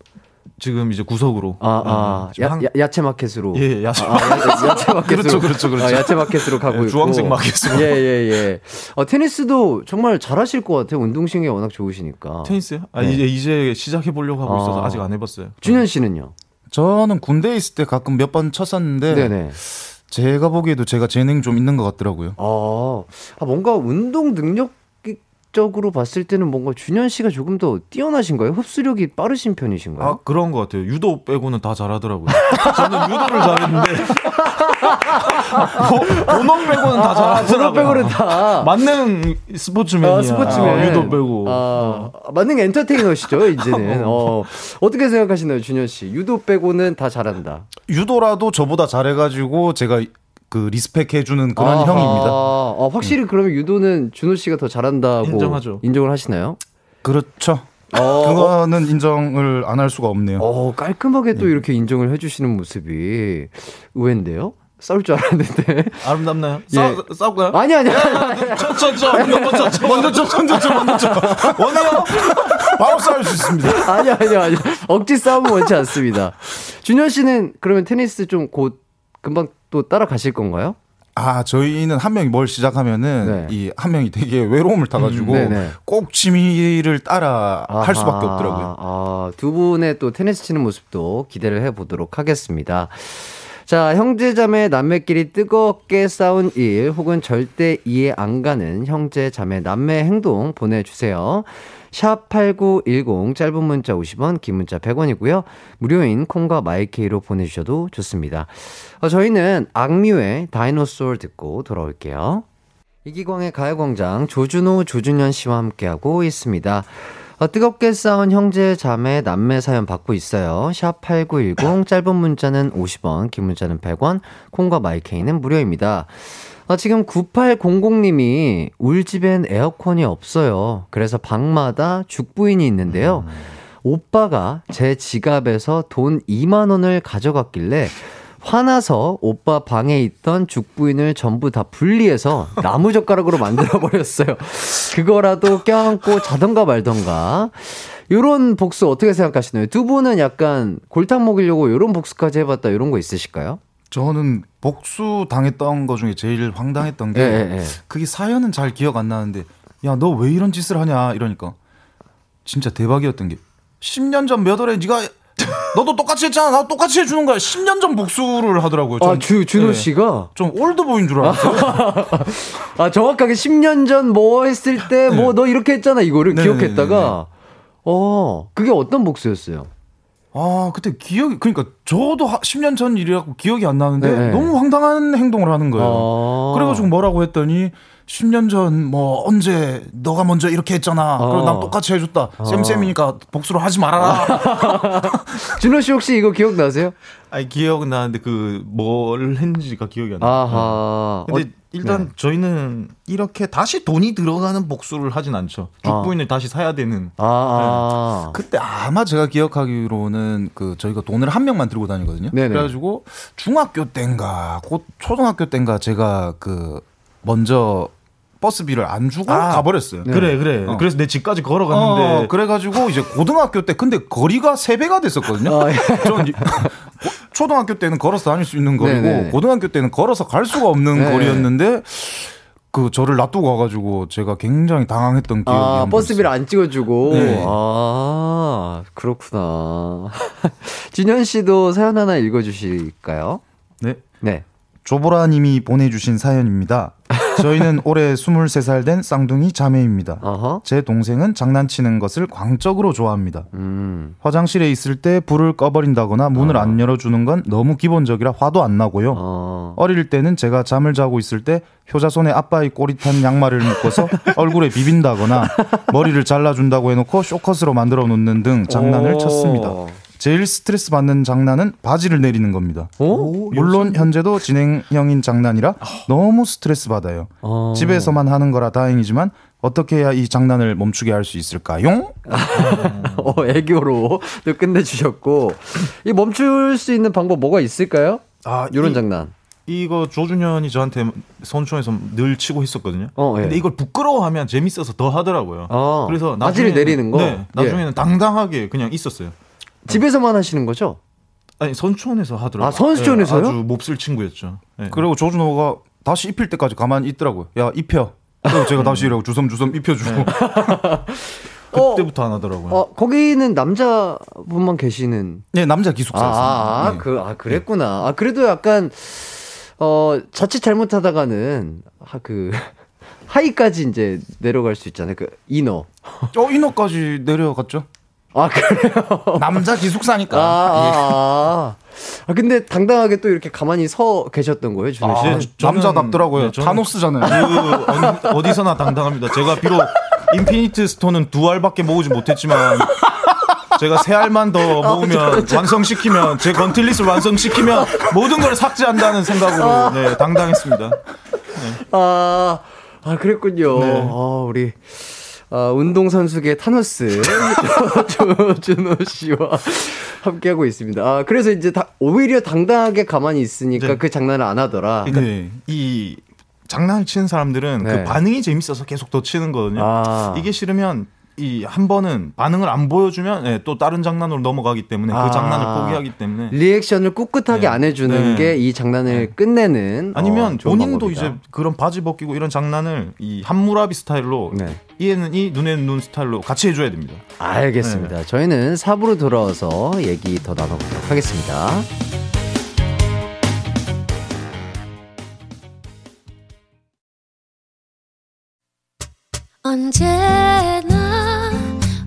지금 이제 구석으로. 아, 아, 지금 야, 한- 야, 야채 마켓으로. 예, 야채 아, 야, 야채 마켓으로. 그렇죠, 그렇죠, 그렇죠. 아, 야채 마켓으로 가고 예, 있고. 주황색 마켓으로. 예, 예, 예. 어, 테니스도 정말 잘하실 것 같아요. 운동신경이 워낙 좋으시니까. 테니스요? 아, 네. 이제 이제 시작해 보려고 하고 있어서 아. 아직 안 해봤어요. 준현 씨는요? 저는 군대에 있을 때 가끔 몇 번 쳤었는데 네네. 제가 보기에도 제가 재능 좀 있는 것 같더라고요. 아, 아, 뭔가 운동 능력 이 능력적으로 봤을 때는 뭔가 준현 씨가 조금 더 뛰어나신가요? 흡수력이 빠르신 편이신가요? 아 그런 것 같아요. 유도 빼고는 다 잘하더라고요. 저는 유도를 잘했는데 보- 본업 빼고는 다 잘하더라고요. 본업 빼고는 다. 만능 스포츠맨이야. 아, 스포츠맨. 어, 유도 빼고. 아, 만능 엔터테이너시죠, 이제는. 어, 어떻게 생각하시나요, 준현 씨? 유도 빼고는 다 잘한다. 유도라도 저보다 잘해가지고 제가 그 리스펙해주는 그런 아하. 형입니다. 어, 확실히 그러면 유도는 준호 씨가 더 잘한다고 인정하죠. 인정을 하시나요? 그렇죠. 어, 그거는 인정을 안 할 수가 없네요. 어, 깔끔하게 또 이렇게 인정을 해주시는 모습이 의외인데요? 싸울 줄 알았는데. 아름답나요? 예. 싸우, 싸울까요? 아니, 아니, 아니. 저, 저, 저, 먼저 저, 저, 먼저 저, 먼저 저, 먼저 저. 원해요? 바로 싸울 수 있습니다. 아니, 아니, 아니. 억지 싸움은 원치 않습니다. 준현 씨는 그러면 테니스 좀 곧 금방 또 따라가실 건가요? 아, 저희는 한 명이 뭘 시작하면은 네. 이한 명이 되게 외로움을 타가지고 음, 네네. 꼭 취미를 따라 할 수밖에 아하. 없더라고요. 아, 두 분의 또 테니스 치는 모습도 기대를 해보도록 하겠습니다. 자, 형제자매 남매끼리 뜨겁게 싸운 일 혹은 절대 이해 안 가는 형제자매 남매 행동 보내주세요. 샵 8910 짧은 문자 50원 긴 문자 100원이고요. 무료인 콩과 마이케이로 보내주셔도 좋습니다. 어, 저희는 악뮤의 다이노소울 듣고 돌아올게요. 이기광의 가요광장 조준호, 조준현 씨와 함께하고 있습니다. 어, 뜨겁게 싸운 형제, 자매, 남매 사연 받고 있어요. 샵 8910, 짧은 문자는 50원, 긴 문자는 100원, 콩과 마이케이는 무료입니다. 어, 지금 9800님이 울 집엔 에어컨이 없어요. 그래서 방마다 죽부인이 있는데요. 오빠가 제 지갑에서 돈 2만원을 가져갔길래 화나서 오빠 방에 있던 죽부인을 전부 다 분리해서 나무젓가락으로 만들어버렸어요. 그거라도 껴안고 자던가 말던가. 요런 복수 어떻게 생각하시나요? 두 분은 약간 골탕 먹이려고 요런 복수까지 해봤다 이런 거 있으실까요? 저는 복수 당했던 거 중에 제일 황당했던 게 예, 예, 예. 그게 사연은 잘 기억 안 나는데 야 너 왜 이런 짓을 하냐 이러니까 진짜 대박이었던 게 10년 전 몇 월에 네가 너도 똑같이 했잖아 나 똑같이 해주는 거야 10년 전 복수를 하더라고요 아, 전- 주, 준호 예. 씨가? 좀 올드보인 줄 알았어요 아, 정확하게 10년 전 뭐 했을 때뭐너 이렇게 했잖아 이거를 네, 기억했다가, 어, 그게 어떤 복수였어요? 아 그때 기억이 그러니까 저도 하- 10년 전 일이라고 기억이 안 나는데 네. 너무 황당한 행동을 하는 거예요 어. 그래가지고 뭐라고 했더니 10년 전 뭐 언제 너가 먼저 이렇게 했잖아. 어. 그럼 난 똑같이 해줬다. 쌤쌤이니까 복수를 하지 말아라. 준호 씨 혹시 이거 기억나세요? 아니 기억은 나는데 그 뭘 했는지가 기억이 안 나. 아하. 근데 어, 일단 네. 저희는 이렇게 다시 돈이 들어가는 복수를 하진 않죠. 죽부인을 다시 사야 되는. 아, 아. 그때 아마 제가 기억하기로는 그 저희가 돈을 한 명만 들고 다니거든요. 네네. 그래가지고 중학교 때인가 곧 초등학교 때인가 제가 그 먼저 버스비를 안 주고 아, 가버렸어요. 그래 그래. 어. 그래서 내 집까지 걸어갔는데 어, 그래가지고 이제 고등학교 때 근데 거리가 세 배가 됐었거든요. 아, 예. 전 초등학교 때는 걸어서 다닐 수 있는 거리고 네네. 고등학교 때는 걸어서 갈 수가 없는 네. 거리였는데 그 저를 놔두고 와가지고 제가 굉장히 당황했던 기억이 아, 버스비를. 안 찍어주고. 네. 아, 그렇구나. 진현 씨도 사연 하나 읽어주실까요? 네. 네. 조보라님이 보내주신 사연입니다. 저희는 올해 23살 된 쌍둥이 자매입니다. 어허. 제 동생은 장난치는 것을 광적으로 좋아합니다. 음. 화장실에 있을 때 불을 꺼버린다거나 문을 안 열어주는 건 너무 기본적이라 화도 안 나고요. 어. 어릴 때는 제가 잠을 자고 있을 때 효자손에 아빠의 꼬릿한 양말을 묶어서 얼굴에 비빈다거나 머리를 잘라준다고 해놓고 쇼컷으로 만들어 놓는 등 장난을 오. 쳤습니다. 제일 스트레스 받는 장난은 바지를 내리는 겁니다. 오? 물론 현재도 진행형인 장난이라 너무 스트레스 받아요. 어. 집에서만 하는 거라 다행이지만 어떻게 해야 이 장난을 멈추게 할 수 있을까요? 어, 애교로 또 끝내주셨고. 이 멈출 수 있는 방법 뭐가 있을까요? 아 이런 이- 장난. 이거 조준현이 저한테 선초에서 늘 치고 했었거든요. 어, 예. 근데 이걸 부끄러워하면 재밌어서 더 하더라고요. 어. 그래서 바지를 나중에는- 내리는 거? 네, 나중에는 당당하게 그냥 있었어요. 집에서만 하시는 거죠? 아니 선초원에서 하더라고요. 아, 선수촌에서요? 네, 아주 몹쓸 친구였죠. 네. 그리고 조준호가 다시 입힐 때까지 가만히 있더라고요. 야 입혀. 그리고 제가 다시 이러고 주섬주섬 입혀주고. 그때부터 안 하더라고요. 어, 거기는 남자분만 계시는. 네 남자 아, 기숙사였어요. 아, 네. 그, 아, 그랬구나. 아, 그래도 약간, 어, 자칫 잘못하다가는, 아, 그, 하의까지 이제 내려갈 수 있잖아요. 그 inner. 어 inner까지 내려갔죠. 아 그래요? 남자 기숙사니까. 아, 아, 아. 아, 근데 당당하게 또 이렇게 가만히 서 계셨던 거예요, 준호 씨? 아, 남자답더라고요. 네, 타노스잖아요. 그 어디, 서나 당당합니다. 제가 비록 infinite stone은 두 알밖에 모으지 못했지만 제가 세 알만 더 모으면 완성시키면 제 gauntlet을 완성시키면 모든 걸 삭제한다는 생각으로 네, 당당했습니다. 아, 아 그랬군요. 네. 아, 우리 아, 운동선수계 타노스 조- 준호 씨와 함께하고 있습니다. 아, 그래서 이제 다, 오히려 당당하게 가만히 있으니까 네. 그 장난을 안 하더라. 네, 이 장난을 치는 사람들은 네. 그 반응이 재밌어서 계속 더 치는 거거든요. 아. 이게 싫으면 이 한 번은 반응을 안 보여주면 네, 또 다른 장난으로 넘어가기 때문에 아. 그 장난을 포기하기 때문에 리액션을 꾹긋하게 네. 안 해주는 네. 게이 장난을 끝내는 아니면 어, 좋은 본인도 방법이다. 이제 그런 바지 벗기고 이런 장난을 이 한무라비 스타일로 네. 이에는 이 눈에는 눈 스타일로 같이 해줘야 됩니다. 알겠습니다. 저희는 4부로 돌아와서 얘기 더 나눠보도록 하겠습니다. 언제나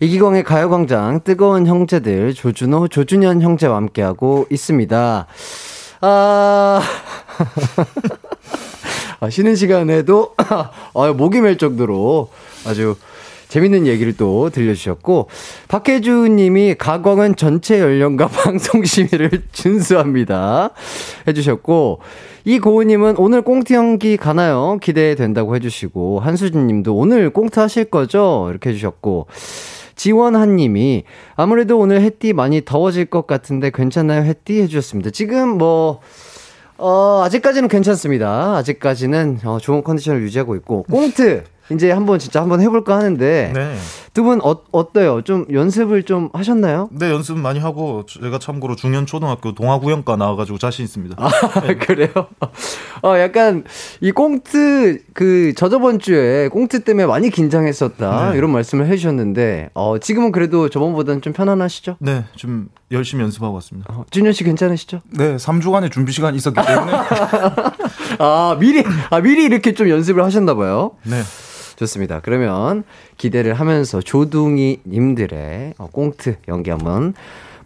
이기광의 가요광장 뜨거운 형제들 조준호, 조준현 형제와 함께하고 있습니다. 아, 아, 쉬는 시간에도 아, 목이 멜 정도로 아주 재밌는 얘기를 또 들려주셨고 박혜주 님이 가광은 전체 연령과 방송 심의를 준수합니다 해주셨고 이고은님은 오늘 꽁트 연기 가나요? 기대된다고 해주시고 한수진 님도 오늘 꽁트 하실 거죠? 이렇게 해주셨고 지원한 님이 아무래도 오늘 햇띠 많이 더워질 것 같은데 괜찮나요? 햇띠 해주셨습니다. 지금 뭐, 어, 아직까지는 괜찮습니다. 아직까지는 어, 좋은 컨디션을 유지하고 있고, 꽁트! 이제 한번 진짜 한번 해볼까 하는데, 네. 두 분 어, 어때요? 좀 연습을 좀 하셨나요? 네 연습 많이 하고 제가 참고로 중년 초등학교 동아구연과 나와 가지고 자신 있습니다. 아, 그래요? 어, 약간, 이 꽁트, 그, 저저번 주에 꽁트 때문에 많이 긴장했었다. 네. 이런 말씀을 해 주셨는데, 어, 지금은 그래도 저번보다는 좀 편안하시죠? 네, 좀 열심히 연습하고 왔습니다. 어, 준현 씨 괜찮으시죠? 네, 3주간의 준비 시간이 있었기 때문에 아, 미리, 아, 미리 이렇게 좀 연습을 하셨나 봐요. 네. 좋습니다. 그러면 기대를 하면서 조둥이 님들의 어, 꽁트 연기 한번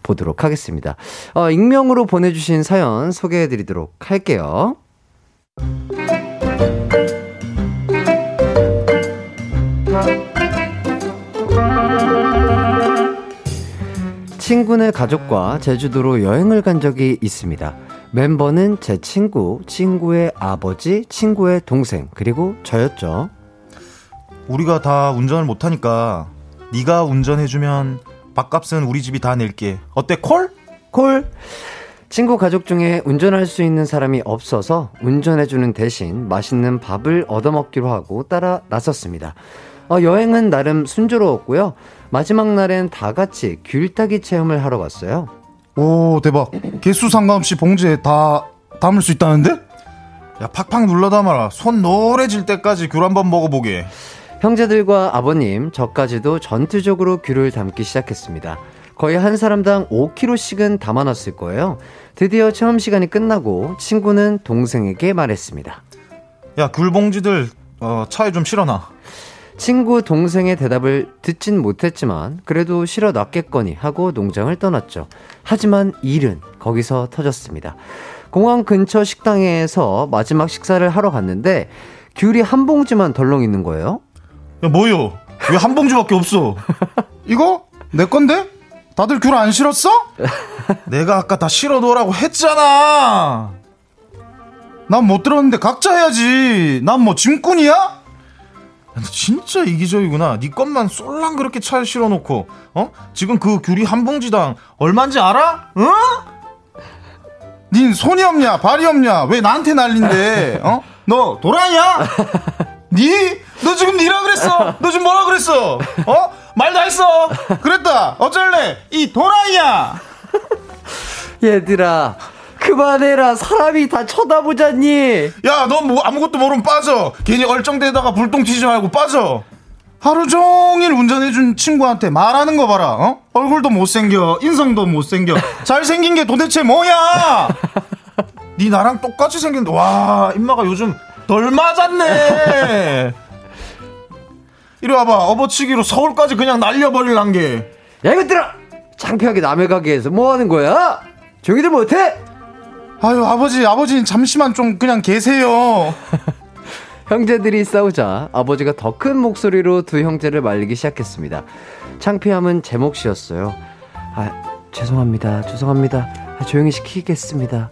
보도록 하겠습니다. 어, 익명으로 보내주신 사연 소개해드리도록 할게요. 친구네 가족과 제주도로 여행을 간 적이 있습니다. 멤버는 제 친구, 친구의 아버지, 친구의 동생, 그리고 저였죠. 우리가 다 운전을 못하니까 네가 운전해주면 밥값은 우리 집이 다 낼게. 어때 콜? 콜! 친구 가족 중에 운전할 수 있는 사람이 없어서 운전해주는 대신 맛있는 밥을 얻어먹기로 하고 따라 나섰습니다. 어, 여행은 나름 순조로웠고요. 마지막 날엔 다 같이 귤따기 체험을 하러 갔어요. 오 대박. 개수 상관없이 봉지에 다 담을 수 있다는데? 야 팍팍 눌러 담아라. 손 노래질 때까지 귤 한번 먹어보게. 형제들과 아버님, 저까지도 전투적으로 귤을 담기 시작했습니다. 거의 한 사람당 5kg씩은 담아놨을 거예요. 드디어 체험 시간이 끝나고 친구는 동생에게 말했습니다. 야 귤 봉지들 어, 차에 좀 실어놔. 친구 동생의 대답을 듣진 못했지만 그래도 실어 놨겠거니 하고 농장을 떠났죠. 하지만 일은 거기서 터졌습니다. 공항 근처 식당에서 마지막 식사를 하러 갔는데 귤이 한 봉지만 덜렁 있는 거예요. 야 뭐요? 왜 한 봉지밖에 없어? 이거 내 건데? 다들 귤안 실었어? 내가 아까 다 실어 놓으라고 했잖아. 난 못 들었는데 각자 해야지. 난 뭐 짐꾼이야? 야, 너 진짜 이기적이구나. 네 것만 쏠랑 그렇게 차에 실어 놓고 어? 지금 그 귤이 한 봉지당 얼마인지 알아? 응? 닌 손이 없냐 발이 없냐 왜 나한테 난린데 어? 너 도라이야? 니? 너 지금 니라 그랬어 너 지금 뭐라 그랬어 어? 말 다 했어 그랬다 어쩔래 이 도라이야 얘들아, 그만해라. 사람이 다 쳐다보잖니. 야너뭐 아무것도 모르면 빠져 괜히 얼쩡대다가 불똥 튀지 말고 빠져 하루 종일 운전해준 친구한테 말하는 거 봐라 어? 얼굴도 못생겨 인성도 못생겨 잘생긴 게 도대체 뭐야 니 나랑 똑같이 생겼는데 와 임마가 요즘 덜 맞았네 이리 와봐 업어치기로 서울까지 그냥 날려버릴란 게 야, 이것들아! 창피하게 남의 가게에서 뭐 하는 거야? 조용히들 못해? 아유 아버지 아버지 잠시만 좀 그냥 계세요 형제들이 싸우자 아버지가 더 큰 목소리로 두 형제를 말리기 시작했습니다. 창피함은 제 몫이었어요. 아, 죄송합니다. 죄송합니다. 아, 조용히 시키겠습니다.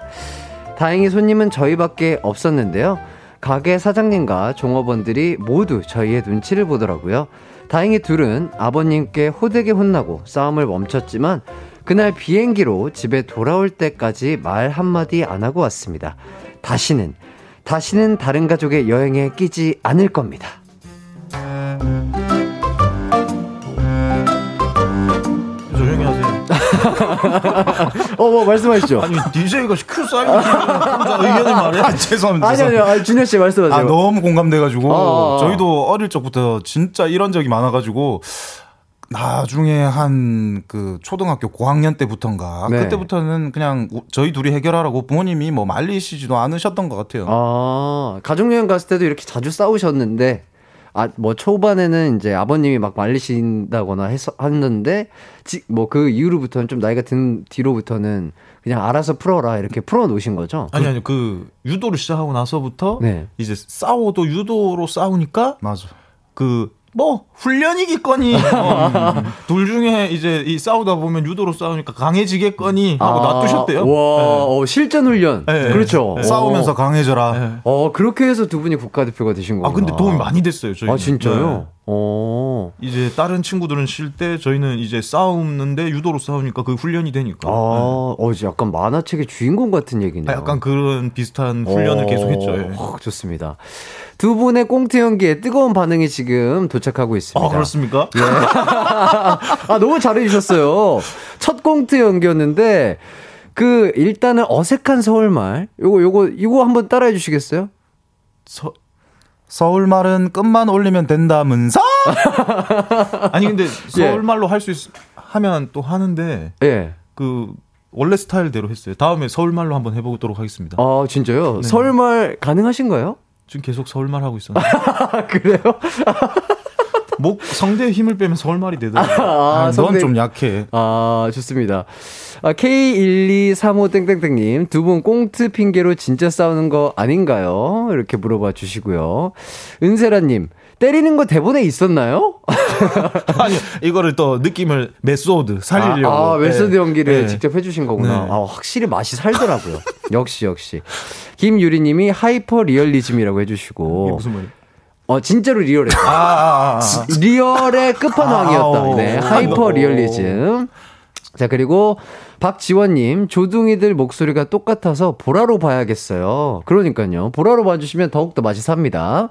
다행히 손님은 저희밖에 없었는데요. 가게 사장님과 종업원들이 모두 저희의 눈치를 보더라고요. 다행히 둘은 아버님께 호되게 혼나고 싸움을 멈췄지만 그날 비행기로 집에 돌아올 때까지 말 한마디 안 하고 왔습니다. 다시는 다시는 다른 가족의 여행에 끼지 않을 겁니다. 어, 뭐 말씀하시죠. 아니 DJ가 큐 혼자 의견을 말해 아, 죄송합니다 아니 아니요, 아니, 준현 씨 말씀하세요. 아, 너무 공감돼가지고 어, 어. 저희도 어릴 적부터 진짜 이런 적이 많아가지고 나중에 한 그 초등학교 고학년 때부터인가 네. 그때부터는 그냥 우- 저희 둘이 해결하라고 부모님이 뭐 말리시지도 않으셨던 것 같아요. 아, 가족 여행 갔을 때도 이렇게 자주 싸우셨는데, 아, 뭐 초반에는 이제 아버님이 막 말리신다거나 해서, 했는데, 뭐 그 이후로부터는 좀 나이가 든 뒤로부터는 그냥 알아서 풀어라, 이렇게 풀어 놓으신 거죠? 그 아니 아니 그 유도를 시작하고 나서부터 네. 이제 싸워도 유도로 싸우니까 맞아. 그 뭐 훈련이겠거니 어, 둘 중에 이제 이 싸우다 보면 유도로 싸우니까 강해지겠거니 하고 놔두셨대요. 아, 와, 어, 실전 훈련. 네. 그렇죠. 네. 싸우면서 강해져라. 네. 어, 그렇게 해서 두 분이 국가대표가 되신 거구나. 아 근데 도움이 많이 됐어요. 저희. 아, 진짜요? 어. 이제 다른 친구들은 쉴 때 저희는 이제 싸우는데 유도로 싸우니까 그 훈련이 되니까. 아, 어, 이제 약간 만화책의 주인공 같은 얘기네요. 아, 약간 그런 비슷한 훈련을 어, 계속했죠. 예. 어, 좋습니다. 두 분의 꽁트 연기에 뜨거운 반응이 지금 도착하고 있습니다. 아 그렇습니까? 예. 아, 너무 잘해주셨어요. 첫 꽁트 연기였는데, 그, 일단은 어색한 서울말. 요거, 요거, 이거 한번 따라해 주시겠어요? 서, 서울 말은 끝만 올리면 된다면서? 아니 근데 예. 서울말로 할 수 있 하면 또 하는데 예. 그 원래 스타일대로 했어요. 다음에 서울말로 한번 해보도록 하겠습니다. 아, 진짜요? 네. 서울말 가능하신가요? 지금 계속 서울말 하고 있었는데 아, 그래요? 목 성대에 힘을 빼면 서울말이 되더라고요. 아, 넌 성대- 좀 약해. 아, 좋습니다. 아, K1235땡땡땡님, 두 분 꽁트 핑계로 진짜 싸우는 거 아닌가요? 이렇게 물어봐 주시고요. 은세라님, 때리는 거 대본에 있었나요? 아니 이거를 또 느낌을 method 살리려고. 아, 아, method 네. 연기를 네. 직접 해주신 거구나. 네. 아, 확실히 맛이 살더라고요. 역시, 역시. 김유리님이 하이퍼 리얼리즘이라고 이게 해주시고. 무슨 말이야? 어, 진짜로 리얼했어요. 아, 아, 아, 아. 리얼의 끝판왕이었다. 아우. 네, 하이퍼 리얼리즘. 자, 그리고 박지원님, 조둥이들 목소리가 똑같아서 보라로 봐야겠어요. 그러니까요. 보라로 봐주시면 더욱더 맛이 삽니다.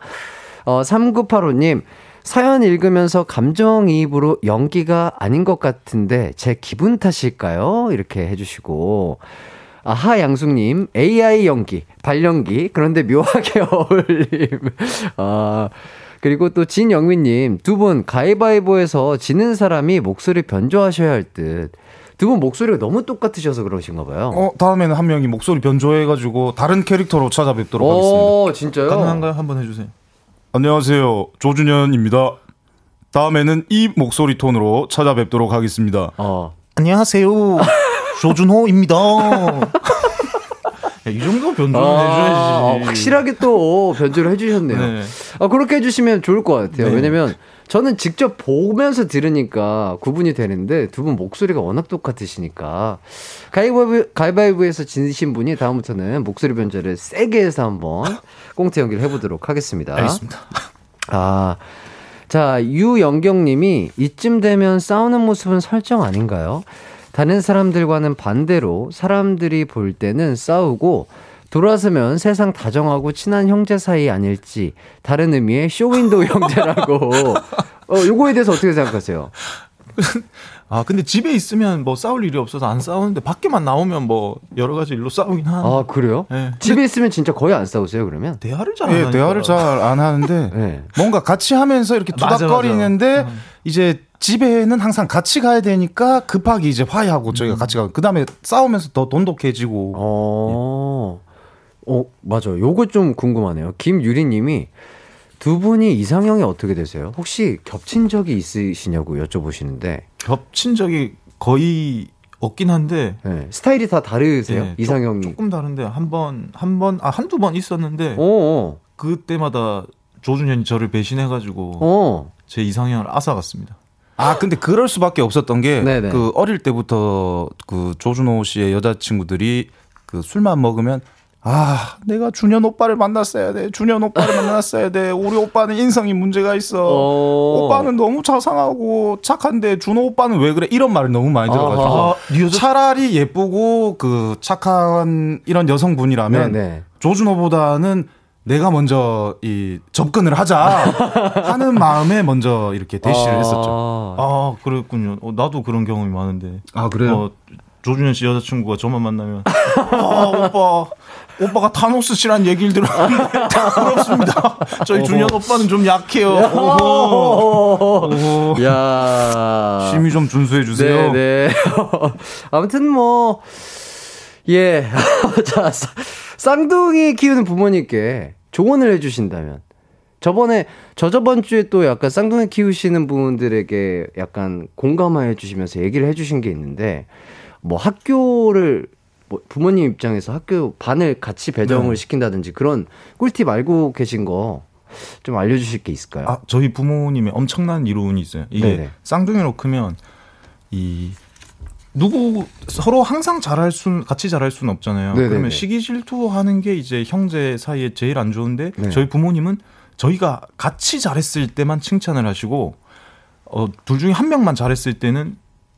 어, 3985님, 사연 읽으면서 감정이입으로 연기가 아닌 것 같은데 제 기분 탓일까요? 이렇게 해주시고. 아하 양숙님 AI 연기 발연기 그런데 묘하게 어울림 아 그리고 또 진영민님 두 분 가위바위보에서 지는 사람이 목소리 변조하셔야 할 듯 두 분 목소리가 너무 똑같으셔서 그러신가 봐요. 어, 다음에는 한 명이 목소리 변조해가지고 다른 캐릭터로 찾아뵙도록 하겠습니다. 오 진짜요? 가능한가요? 한번 해주세요. 안녕하세요. 조준현입니다. 다음에는 이 목소리 톤으로 찾아뵙도록 하겠습니다. 어. 안녕하세요. 조준호입니다. 야, 이 정도 변조는 아, 해줘야지. 확실하게 또 변조를 해주셨네요. 네. 아, 그렇게 해주시면 좋을 것 같아요. 네. 왜냐면 저는 직접 보면서 들으니까 구분이 되는데 두 분 목소리가 워낙 똑같으시니까 가위바위보, 가위바위보에서 지신 분이 다음부터는 목소리 변조를 세게 해서 한번 꽁트 연기를 해보도록 하겠습니다. 알겠습니다. 아, 자, 유영경 님이 이쯤 되면 싸우는 모습은 설정 아닌가요? 다른 사람들과는 반대로 사람들이 볼 때는 싸우고 돌아서면 세상 다정하고 친한 형제 사이 아닐지 다른 의미의 쇼윈도우 형제라고 어 요거에 대해서 어떻게 생각하세요? 아 근데 집에 있으면 뭐 싸울 일이 없어서 안 싸우는데 밖에만 나오면 뭐 여러 가지 일로 싸우긴 하는. 아 그래요? 네. 집에 있으면 진짜 거의 안 싸우세요 그러면? 대화를 잘안 예, 하니까. 대화를 잘 안 하는데 네. 뭔가 같이 하면서 이렇게 투닥거리는데 맞아. 이제 집에는 항상 같이 가야 되니까 급하게 이제 화해하고 저희가 같이 가고 그 다음에 싸우면서 더 돈독해지고 어, 어 맞아. 요거 좀 궁금하네요. 김유리님이 두 분이 이상형이 어떻게 되세요? 혹시 겹친 적이 있으시냐고 여쭤보시는데 겹친 적이 거의 없긴 한데 네. 스타일이 다 다르세요? 예, 이상형이? 조, 조금 다른데 한 번 한 번 아 한두 번 있었는데 어, 그때마다 조준현이 저를 배신해가지고 어. 제 이상형을 앗아갔습니다. 아 근데 그럴 수밖에 없었던 게 네네. 그 어릴 때부터 그 조준호 씨의 여자친구들이 그 술만 먹으면 아 내가 준현 오빠를 만났어야 돼 준현 오빠를 만났어야 돼 우리 오빠는 인성이 문제가 있어 어. 오빠는 너무 자상하고 착한데 준호 오빠는 왜 그래 이런 말을 너무 많이 들어가지고. 네 여자- 차라리 예쁘고 그 착한 이런 여성분이라면 네네. 조준호보다는 내가 먼저 이 접근을 하자 하는 마음에 먼저 이렇게 대시를 아. 했었죠. 아 그랬군요. 어, 나도 그런 경험이 많은데. 아 그래요? 어, 조준현 씨 여자친구가 저만 만나면 아 오빠 오빠가 타노스 씨란 얘기를 들었는데 부럽습니다. 저희 준현 오빠는 좀 약해요. 오호. 야. 심의 좀 준수해 주세요. 네 네. 아무튼 뭐, 예. 자, 싸- 쌍둥이 키우는 부모님께 조언을 해 주신다면. 저번에, 저저번 주에 또 약간 쌍둥이 키우시는 분들에게 약간 공감해 주시면서 얘기를 해 주신 게 있는데, 뭐 학교를, 뭐 부모님 입장에서 학교 반을 같이 배정을 네. 시킨다든지 그런 꿀팁 알고 계신 거 좀 알려주실 게 있을까요? 아 저희 부모님의 엄청난 이론이 있어요. 이게 네네. 쌍둥이로 크면 이 누구 서로 항상 잘할 수 같이 잘할 수는 없잖아요. 네네네. 그러면 시기 질투하는 게 이제 형제 사이에 제일 안 좋은데 네. 저희 부모님은 저희가 같이 잘했을 때만 칭찬을 하시고 어, 둘 중에 한 명만 잘했을 때는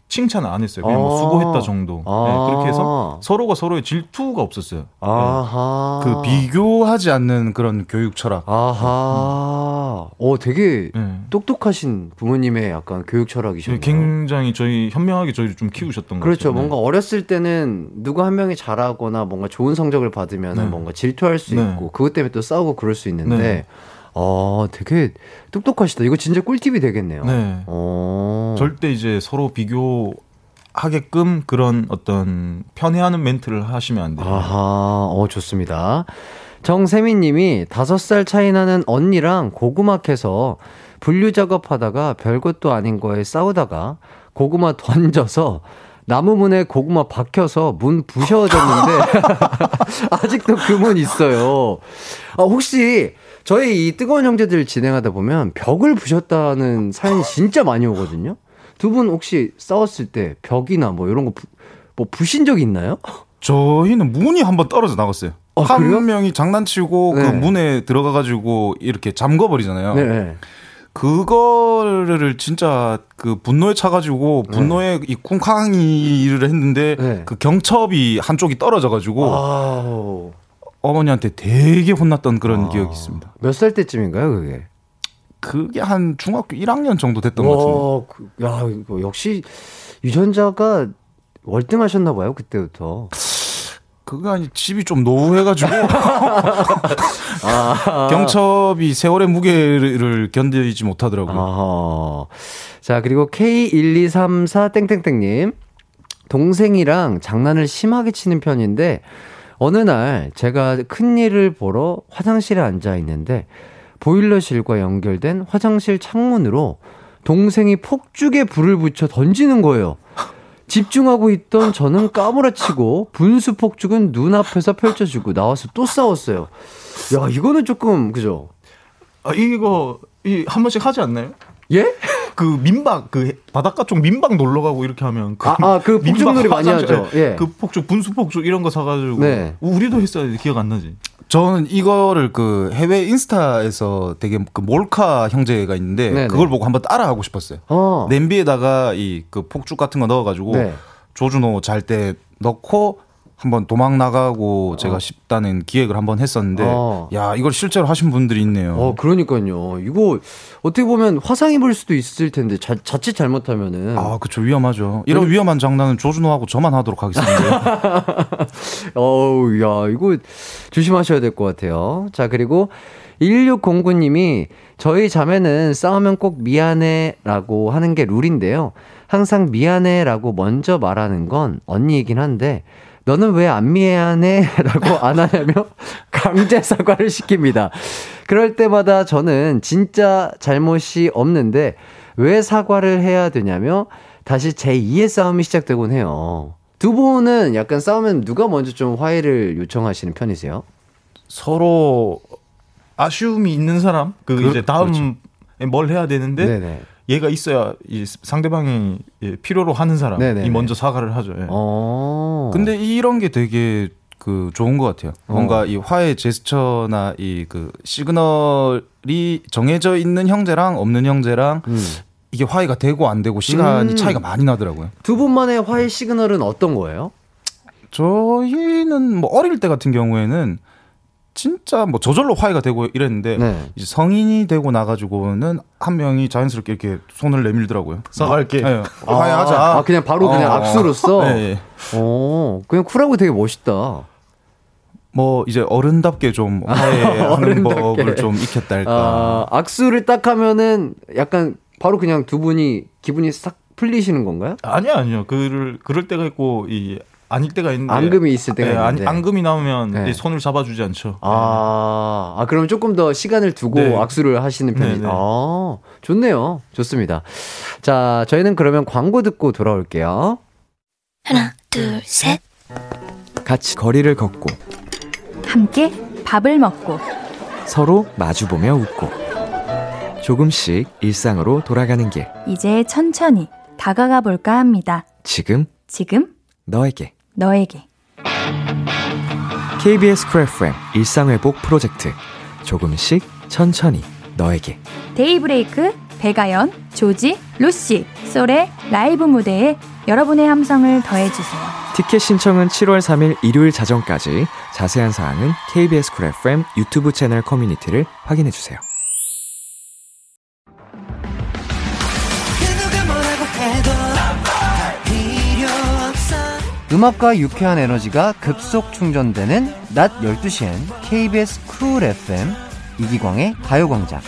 칭찬을 안 했어요. 그냥 뭐 아. 수고했다 정도. 아. 네, 그렇게 해서 서로가 서로의 질투가 없었어요. 아하. 그 비교하지 않는 그런 교육 철학. 아하. 오, 되게 네. 똑똑하신 부모님의 약간 교육 철학이셨네요. 굉장히 저희 현명하게 저희를 좀 키우셨던 것 그렇죠. 같아요. 네. 뭔가 어렸을 때는 누구 한 명이 잘하거나 뭔가 좋은 성적을 받으면 네. 뭔가 질투할 수 네. 있고 그것 때문에 또 싸우고 그럴 수 있는데 네. 어, 되게 똑똑하시다. 이거 진짜 꿀팁이 되겠네요. 네. 어. 절대 이제 서로 비교 하게끔 그런 어떤 편애하는 멘트를 하시면 안 돼요. 아하, 어, 좋습니다. 정세민 님이 다섯 살 차이 나는 언니랑 고구마 캐서 분류 작업하다가 별것도 아닌 거에 싸우다가 고구마 던져서 나무 문에 고구마 박혀서 문 부셔졌는데 아직도 그 문 있어요. 아, 혹시 저희 이 뜨거운 형제들 진행하다 보면 벽을 부셨다는 사연이 진짜 많이 오거든요. 두 분 혹시 싸웠을 때 벽이나 뭐 이런 거 부, 뭐 부신 적 있나요? 저희는 문이 한번 떨어져 나갔어요. 아, 한 그래요? 명이 장난치고 네. 그 문에 들어가가지고 이렇게 잠궈버리잖아요. 네. 그거를 진짜 그 분노에 차가지고 분노에 이 쿵쾅이를 했는데 네. 그 경첩이 한쪽이 떨어져가지고 아우. 어머니한테 되게 혼났던 그런 아. 기억이 있습니다. 몇 살 때쯤인가요, 그게? 그게 한 중학교 1학년 정도 됐던 것 같은데. 와, 그, 야, 이거 역시 유전자가 월등하셨나 봐요, 그때부터. 그거 아니 집이 좀 노후해가지고 아. 경첩이 세월의 무게를 견디지 못하더라고요. 아하. 자, 그리고 K1234 땡땡땡님. 동생이랑 장난을 심하게 치는 편인데, 어느 날 제가 큰 일을 보러 화장실에 앉아 있는데, 보일러실과 연결된 화장실 창문으로 동생이 폭죽에 불을 붙여 던지는 거예요. 집중하고 있던 저는 까무라치고 분수 폭죽은 눈앞에서 펼쳐지고 나와서 또 싸웠어요. 야, 이거는 조금, 그죠? 아, 이거 이 한 번씩 하지 않나요? 예? 그 민박 그 바닷가 쪽 민박 놀러 가고 이렇게 하면 그 아, 아, 그 민박 폭죽놀이 많이 하죠. 예. 그 폭죽 분수 폭죽 이런 거 사가지고 네. 우리도 했어야 돼 기억 안 나지? 저는 이거를 그 해외 인스타에서 되게 그 몰카 형제가 있는데 네네. 그걸 보고 한번 따라 하고 싶었어요. 어. 냄비에다가 이 그 폭죽 같은 거 넣어가지고 네. 조준호 잘 때 넣고 한번 도망 나가고 제가 싶다는 기획을 한번 했었는데 어. 야 이걸 실제로 하신 분들이 있네요. 어, 그러니까요. 이거 어떻게 보면 화상 입을 수도 있을 텐데 자, 자칫 잘못하면은 아, 그쵸 위험하죠. 이런 위험한 장난은 조준호하고 저만 하도록 하겠습니다. 어우, 야, 이거 조심하셔야 될 것 같아요. 자, 그리고 1609님이 저희 자매는 싸우면 꼭 미안해 라고 하는 게 룰인데요. 항상 미안해 라고 먼저 말하는 건 언니이긴 한데, 너는 왜 안 미안해? 라고 안 하냐며 강제 사과를 시킵니다. 그럴 때마다 저는 진짜 잘못이 없는데, 왜 사과를 해야 되냐며 다시 제2의 싸움이 시작되곤 해요. 두 분은 약간 싸우면 누가 먼저 좀 화해를 요청하시는 편이세요? 서로 아쉬움이 있는 사람 그, 그- 이제 다음 에뭘 해야 되는데 네네. 얘가 있어야 이 상대방이 예, 필요로 하는 사람이 네네네. 먼저 사과를 하죠. 예. 어. 근데 이런 게 되게 그 좋은 것 같아요. 뭔가 이 화해 제스처나 이 그 시그널이 정해져 있는 형제랑 없는 형제랑 음. 이게 화해가 되고 안 되고 시간이 음. 차이가 많이 나더라고요. 두 분만의 화해 시그널은 어떤 거예요? 저희는 뭐 어릴 때 같은 경우에는 진짜 뭐 저절로 화해가 되고 이랬는데 네. 이제 성인이 되고 나가지고는 한 명이 자연스럽게 이렇게 손을 내밀더라고요. 사과할게. 네, 화해하자. 아, 그냥 바로 그냥 어. 악수로서? 네, 네. 어, 그냥 쿨하고 되게 멋있다. 뭐 이제 어른답게 좀 화해하는 어른답게. 법을 좀 익혔다 할까. 아, 악수를 딱 하면은 약간 바로 그냥 두 분이 기분이 싹 풀리시는 건가요? 아니요, 아니요. 그럴 그럴 때가 있고 이 아닐 때가 있는데 앙금이 있을 때가 예, 아니, 있는데. 앙금이 나오면 네. 이 손을 잡아주지 않죠. 아, 아, 그럼 조금 더 시간을 두고 네. 악수를 하시는 편이 네, 네. 아, 좋네요. 좋습니다. 자, 저희는 그러면 광고 듣고 돌아올게요. 하나, 둘, 셋. 같이 거리를 걷고 함께 밥을 먹고 서로 마주보며 웃고 조금씩 일상으로 돌아가는 길 이제 천천히 다가가 볼까 합니다. 지금 지금 너에게 너에게 KBS 쿨 FM 일상회복 프로젝트 조금씩 천천히 너에게 데이브레이크 백아연 조지 루시 솔의 라이브 무대에 여러분의 함성을 더해주세요. 티켓 신청은 7월 3일 일요일 자정까지 자세한 사항은 KBS 쿨 FM 유튜브 채널 커뮤니티를 확인해 주세요. 음악과 유쾌한 에너지가 급속 충전되는 낮 12시엔 KBS 쿨 FM 이기광의 가요광장.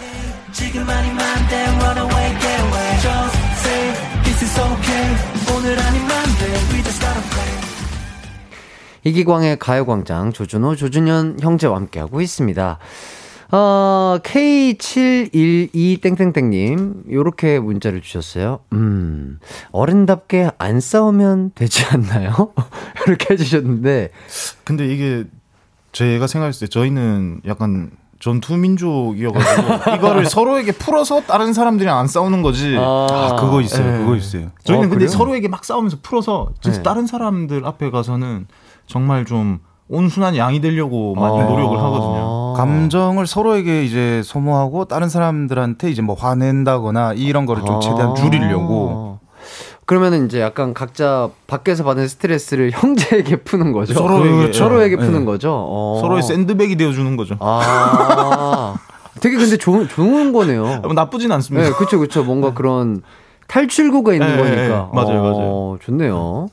이기광의 가요광장 조준호, 조준현 형제와 함께하고 있습니다. 어, K712땡땡땡님, 요렇게 문자를 주셨어요. 음, 어른답게 안 싸우면 되지 않나요? 이렇게 해주셨는데, 근데 이게 제가 생각했을 때 저희는 약간 전투 민족이어가지고 이거를 서로에게 풀어서 다른 사람들이랑 안 싸우는 거지. 아, 그거 있어요. 예. 그거 있어요. 저희는 어, 근데? 서로에게 막 싸우면서 풀어서 진짜 네. 다른 사람들 앞에 가서는 정말 좀 온순한 양이 되려고 많이 아. 노력을 하거든요. 감정을 서로에게 이제 소모하고 다른 사람들한테 이제 뭐 화낸다거나 이런 거를 좀 최대한 줄이려고 아. 그러면은 이제 약간 각자 밖에서 받는 스트레스를 형제에게 푸는 거죠. 서로에게. 그, 서로에게 네. 푸는 거죠. 어. 서로의 샌드백이 되어주는 거죠. 아. 되게 근데 좋은, 좋은 거네요. 뭐 나쁘진 않습니다. 네, 그쵸, 그쵸. 뭔가 그런 탈출구가 있는 네, 거니까. 네, 맞아요, 어, 좋네요.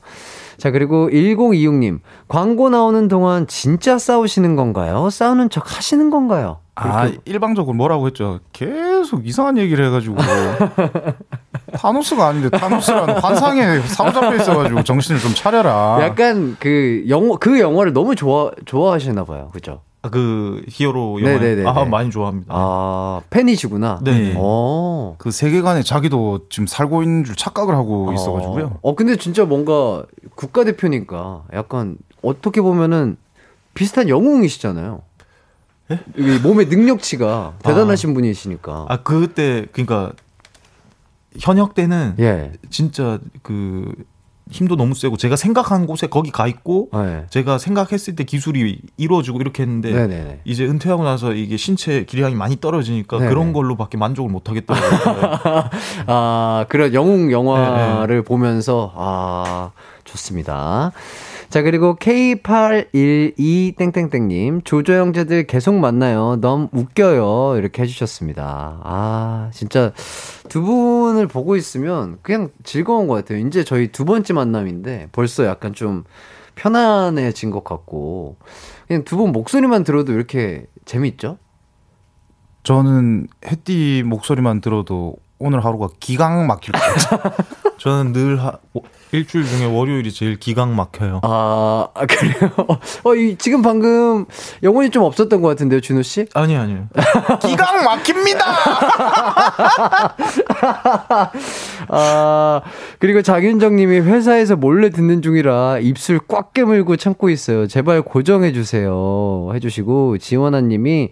자, 그리고 1026님. 광고 나오는 동안 진짜 싸우시는 건가요? 싸우는 척 하시는 건가요? 아 일방적으로 뭐라고 했죠. 계속 이상한 얘기를 해가지고 타노스가 아닌데 타노스라는 환상에 사로잡혀 있어가지고 정신을 좀 차려라. 약간 그 영어, 그 영화를 너무 좋아, 좋아하시나 봐요. 그죠? 아, 그 히어로 영화 네네네네. 아 많이 좋아합니다. 아, 팬이시구나. 네. 어. 그 세계관에 자기도 지금 살고 있는 줄 착각을 하고 있어가지고요. 어, 어, 근데 진짜 뭔가 국가 대표니까 약간 어떻게 보면은 비슷한 영웅이시잖아요. 이게 몸의 능력치가 대단하신 분이시니까. 아 그때 그러니까 현역 때는 예. 진짜 그 힘도 너무 세고 제가 생각한 곳에 거기 가 있고 네. 제가 생각했을 때 기술이 이루어지고 이렇게 했는데 네네네. 이제 은퇴하고 나서 이게 신체 기량이 많이 떨어지니까 네네. 그런 걸로밖에 만족을 못 하겠더라고요. 아, 그런 영웅 영화를 보면서, 아, 좋습니다. 자, 그리고 K812땡땡땡님, 조조 형제들 계속 만나요. 너무 웃겨요. 이렇게 해주셨습니다. 아, 진짜 두 분을 보고 있으면 그냥 즐거운 것 같아요. 이제 저희 두 번째 만남인데 벌써 약간 좀 편안해진 것 같고, 그냥 두 분 목소리만 들어도 이렇게 재밌죠? 저는 햇띠 목소리만 들어도 오늘 하루가 기강 막힐 것 같아요. 저는 늘 하, 오- 일주일 중에 월요일이 제일 기강 막혀요. 아, 아, 그래요? 어, 이, 지금 방금 영혼이 좀 없었던 것 같은데요, 준호 씨? 아니 아니요. 기강 막힙니다. 아, 그리고 장윤정 님이 회사에서 몰래 듣는 중이라 입술 꽉 깨물고 참고 있어요. 제발 고정해주세요. 해주시고, 지원아 님이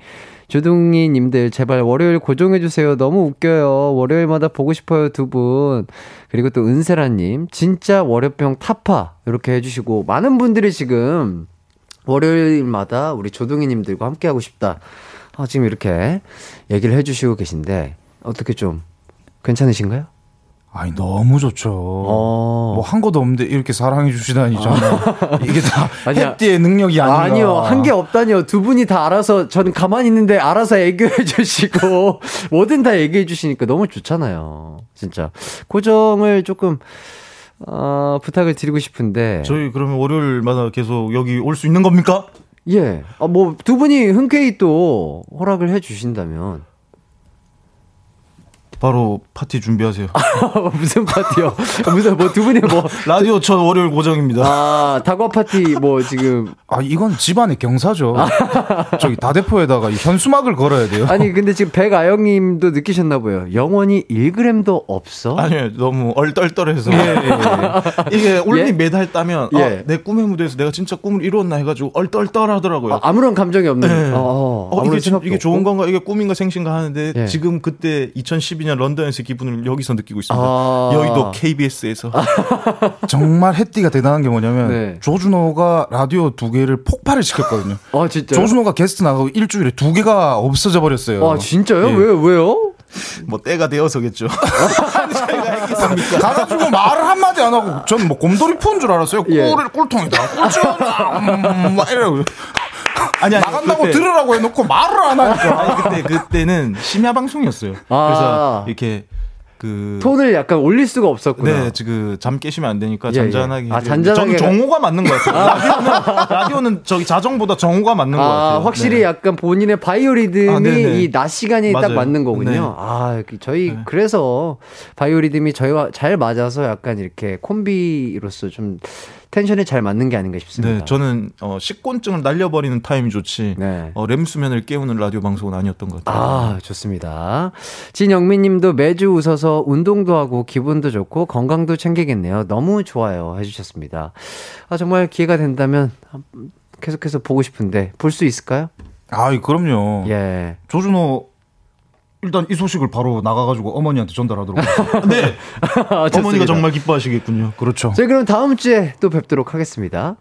조둥이 님들 제발 월요일 고정해 주세요. 너무 웃겨요. 월요일마다 보고 싶어요, 두 분. 그리고 또 은세라 님, 진짜 월요병 타파. 이렇게 해 주시고, 많은 분들이 지금 월요일마다 우리 조둥이 님들과 함께 하고 싶다. 아, 지금 이렇게 얘기를 해 주시고 계신데, 어떻게 좀 괜찮으신가요? 아니 너무 좋죠. 어. 뭐한 것도 없는데 이렇게 사랑해 주시다니 정말 이게 다. 햇띠의 능력이 아닌가. 아니요, 한 게 없다니요. 두 분이 다 알아서, 저는 가만히 있는데 알아서 애교해 주시고, 뭐든 다 얘기해 주시니까 너무 좋잖아요. 진짜. 고정을 조금, 어, 부탁을 드리고 싶은데. 저희 그러면 월요일마다 계속 여기 올 수 있는 겁니까? 예. 아, 뭐, 두 분이 흔쾌히 또 허락을 해 주신다면. 바로 파티 준비하세요. 무슨 파티요? 무슨, 뭐, 두 분이 뭐. 라디오 첫 월요일 고정입니다. 아, 다과 파티, 뭐, 지금. 아 이건 집안의 경사죠. 저기 다대포에다가 이 현수막을 걸어야 돼요. 아니, 근데 지금 백아영 님도 느끼셨나봐요. 영원히 1g도 없어? 아니요, 너무 얼떨떨해서. 예, 이게 올림픽 예? 메달 따면 예. 아, 내 꿈의 무대에서 내가 진짜 꿈을 이루었나 해가지고 얼떨떨하더라고요. 아, 아무런 감정이 없는. 네. 어, 어, 아무런 이게, 이게 좋은 없고. 건가, 이게 꿈인가 생신가 하는데 예. 지금 그때 2012년 런던에서 기분을 여기서 느끼고 있습니다. 아. 여의도 KBS에서. 정말 햇띠가 대단한 게 뭐냐면 네. 조준호가 라디오 두 개를 폭발을 시켰거든요. 아, 진짜. 조준호가 게스트 나가고 일주일에 두 개가 없어져 버렸어요. 아, 진짜요? 예. 왜, 왜요? 뭐 때가 되어서겠죠. 가가지고 말을 한마디 안 하고 저는 뭐 곰돌이 푸는 줄 알았어요. 예. 꿀을 꿀통에다 꿀지어놔 음, 막 이러고 아니, 아니, 나간다고 그때- 들으라고 해놓고 말을 안 하니까 아니, 그때, 그때는 심야 방송이었어요. 아. 그래서 이렇게 그. 톤을 약간 올릴 수가 없었구나. 네, 지금 잠 깨시면 안 되니까 예, 잔잔하게. 예. 아, 잔잔하게 저는 정오가 맞는 것 같아요. 라디오는, 라디오는 저기 자정보다 정오가 맞는 것 아, 같아요. 확실히 네. 약간 본인의 바이오리듬이 아, 네네. 이낮 시간이 딱 맞아요. 맞는 거군요. 네. 아, 그 저희 네. 그래서 바이오리듬이 저희와 잘 맞아서 약간 이렇게 콤비로서 좀 텐션이 잘 맞는 게 아닌가 싶습니다. 네, 저는 어, 식곤증을 날려버리는 타임이 좋지. 네. 어, 램 수면을 깨우는 라디오 방송은 아니었던 것 같아요. 아, 좋습니다. 진영민 님도 매주 웃어서 운동도 하고 기분도 좋고 건강도 챙기겠네요. 너무 좋아요. 해주셨습니다. 아, 정말 기회가 된다면 계속해서 보고 싶은데 볼 수 있을까요? 아이 그럼요. 예. 조준호 일단 이 소식을 바로 나가가지고 어머니한테 전달하도록. 네. 아, 어머니가. 정말 기뻐하시겠군요. 그렇죠. 저희 그럼 다음 주에 또 뵙도록 하겠습니다.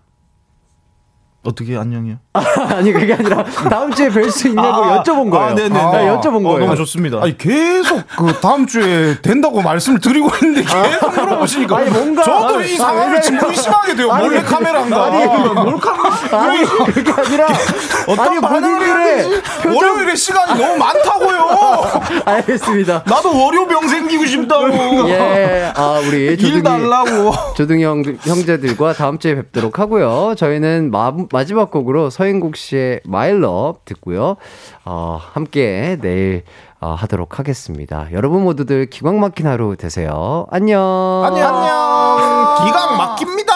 어떻게 안녕이요? 아니 그게 아니라 다음 주에 뵐 수 있냐고 아, 여쭤본 거예요. 아, 네네. 네, 여쭤본 어, 거예요. 너무 좋습니다. 아니 계속 그 다음 주에 된다고 말씀을 드리고 있는데 계속 물어보시니까 아니, 뭔가- 저도 이 아, 상황을 왜- 지금 의심하게 돼요. 아니, 몰래 그- 카메라인가? 아니, 그 몰카 아니 그게 아니라 어떤 아니 반응을? 표정 월요일에 시간이 너무 많다고요. 알겠습니다. 나도 월요병 생기고 싶다고. 예, 아 우리 일 조둥이 달라고. 조둥이 형, 형제들과 다음 주에 뵙도록 하고요. 저희는 마, 마지막 곡으로 서인국 씨의 My Love 듣고요. 어, 함께 내일 어, 하도록 하겠습니다. 여러분 모두들 기광 막힌 하루 되세요. 안녕. 안녕. 기강 막힙니다.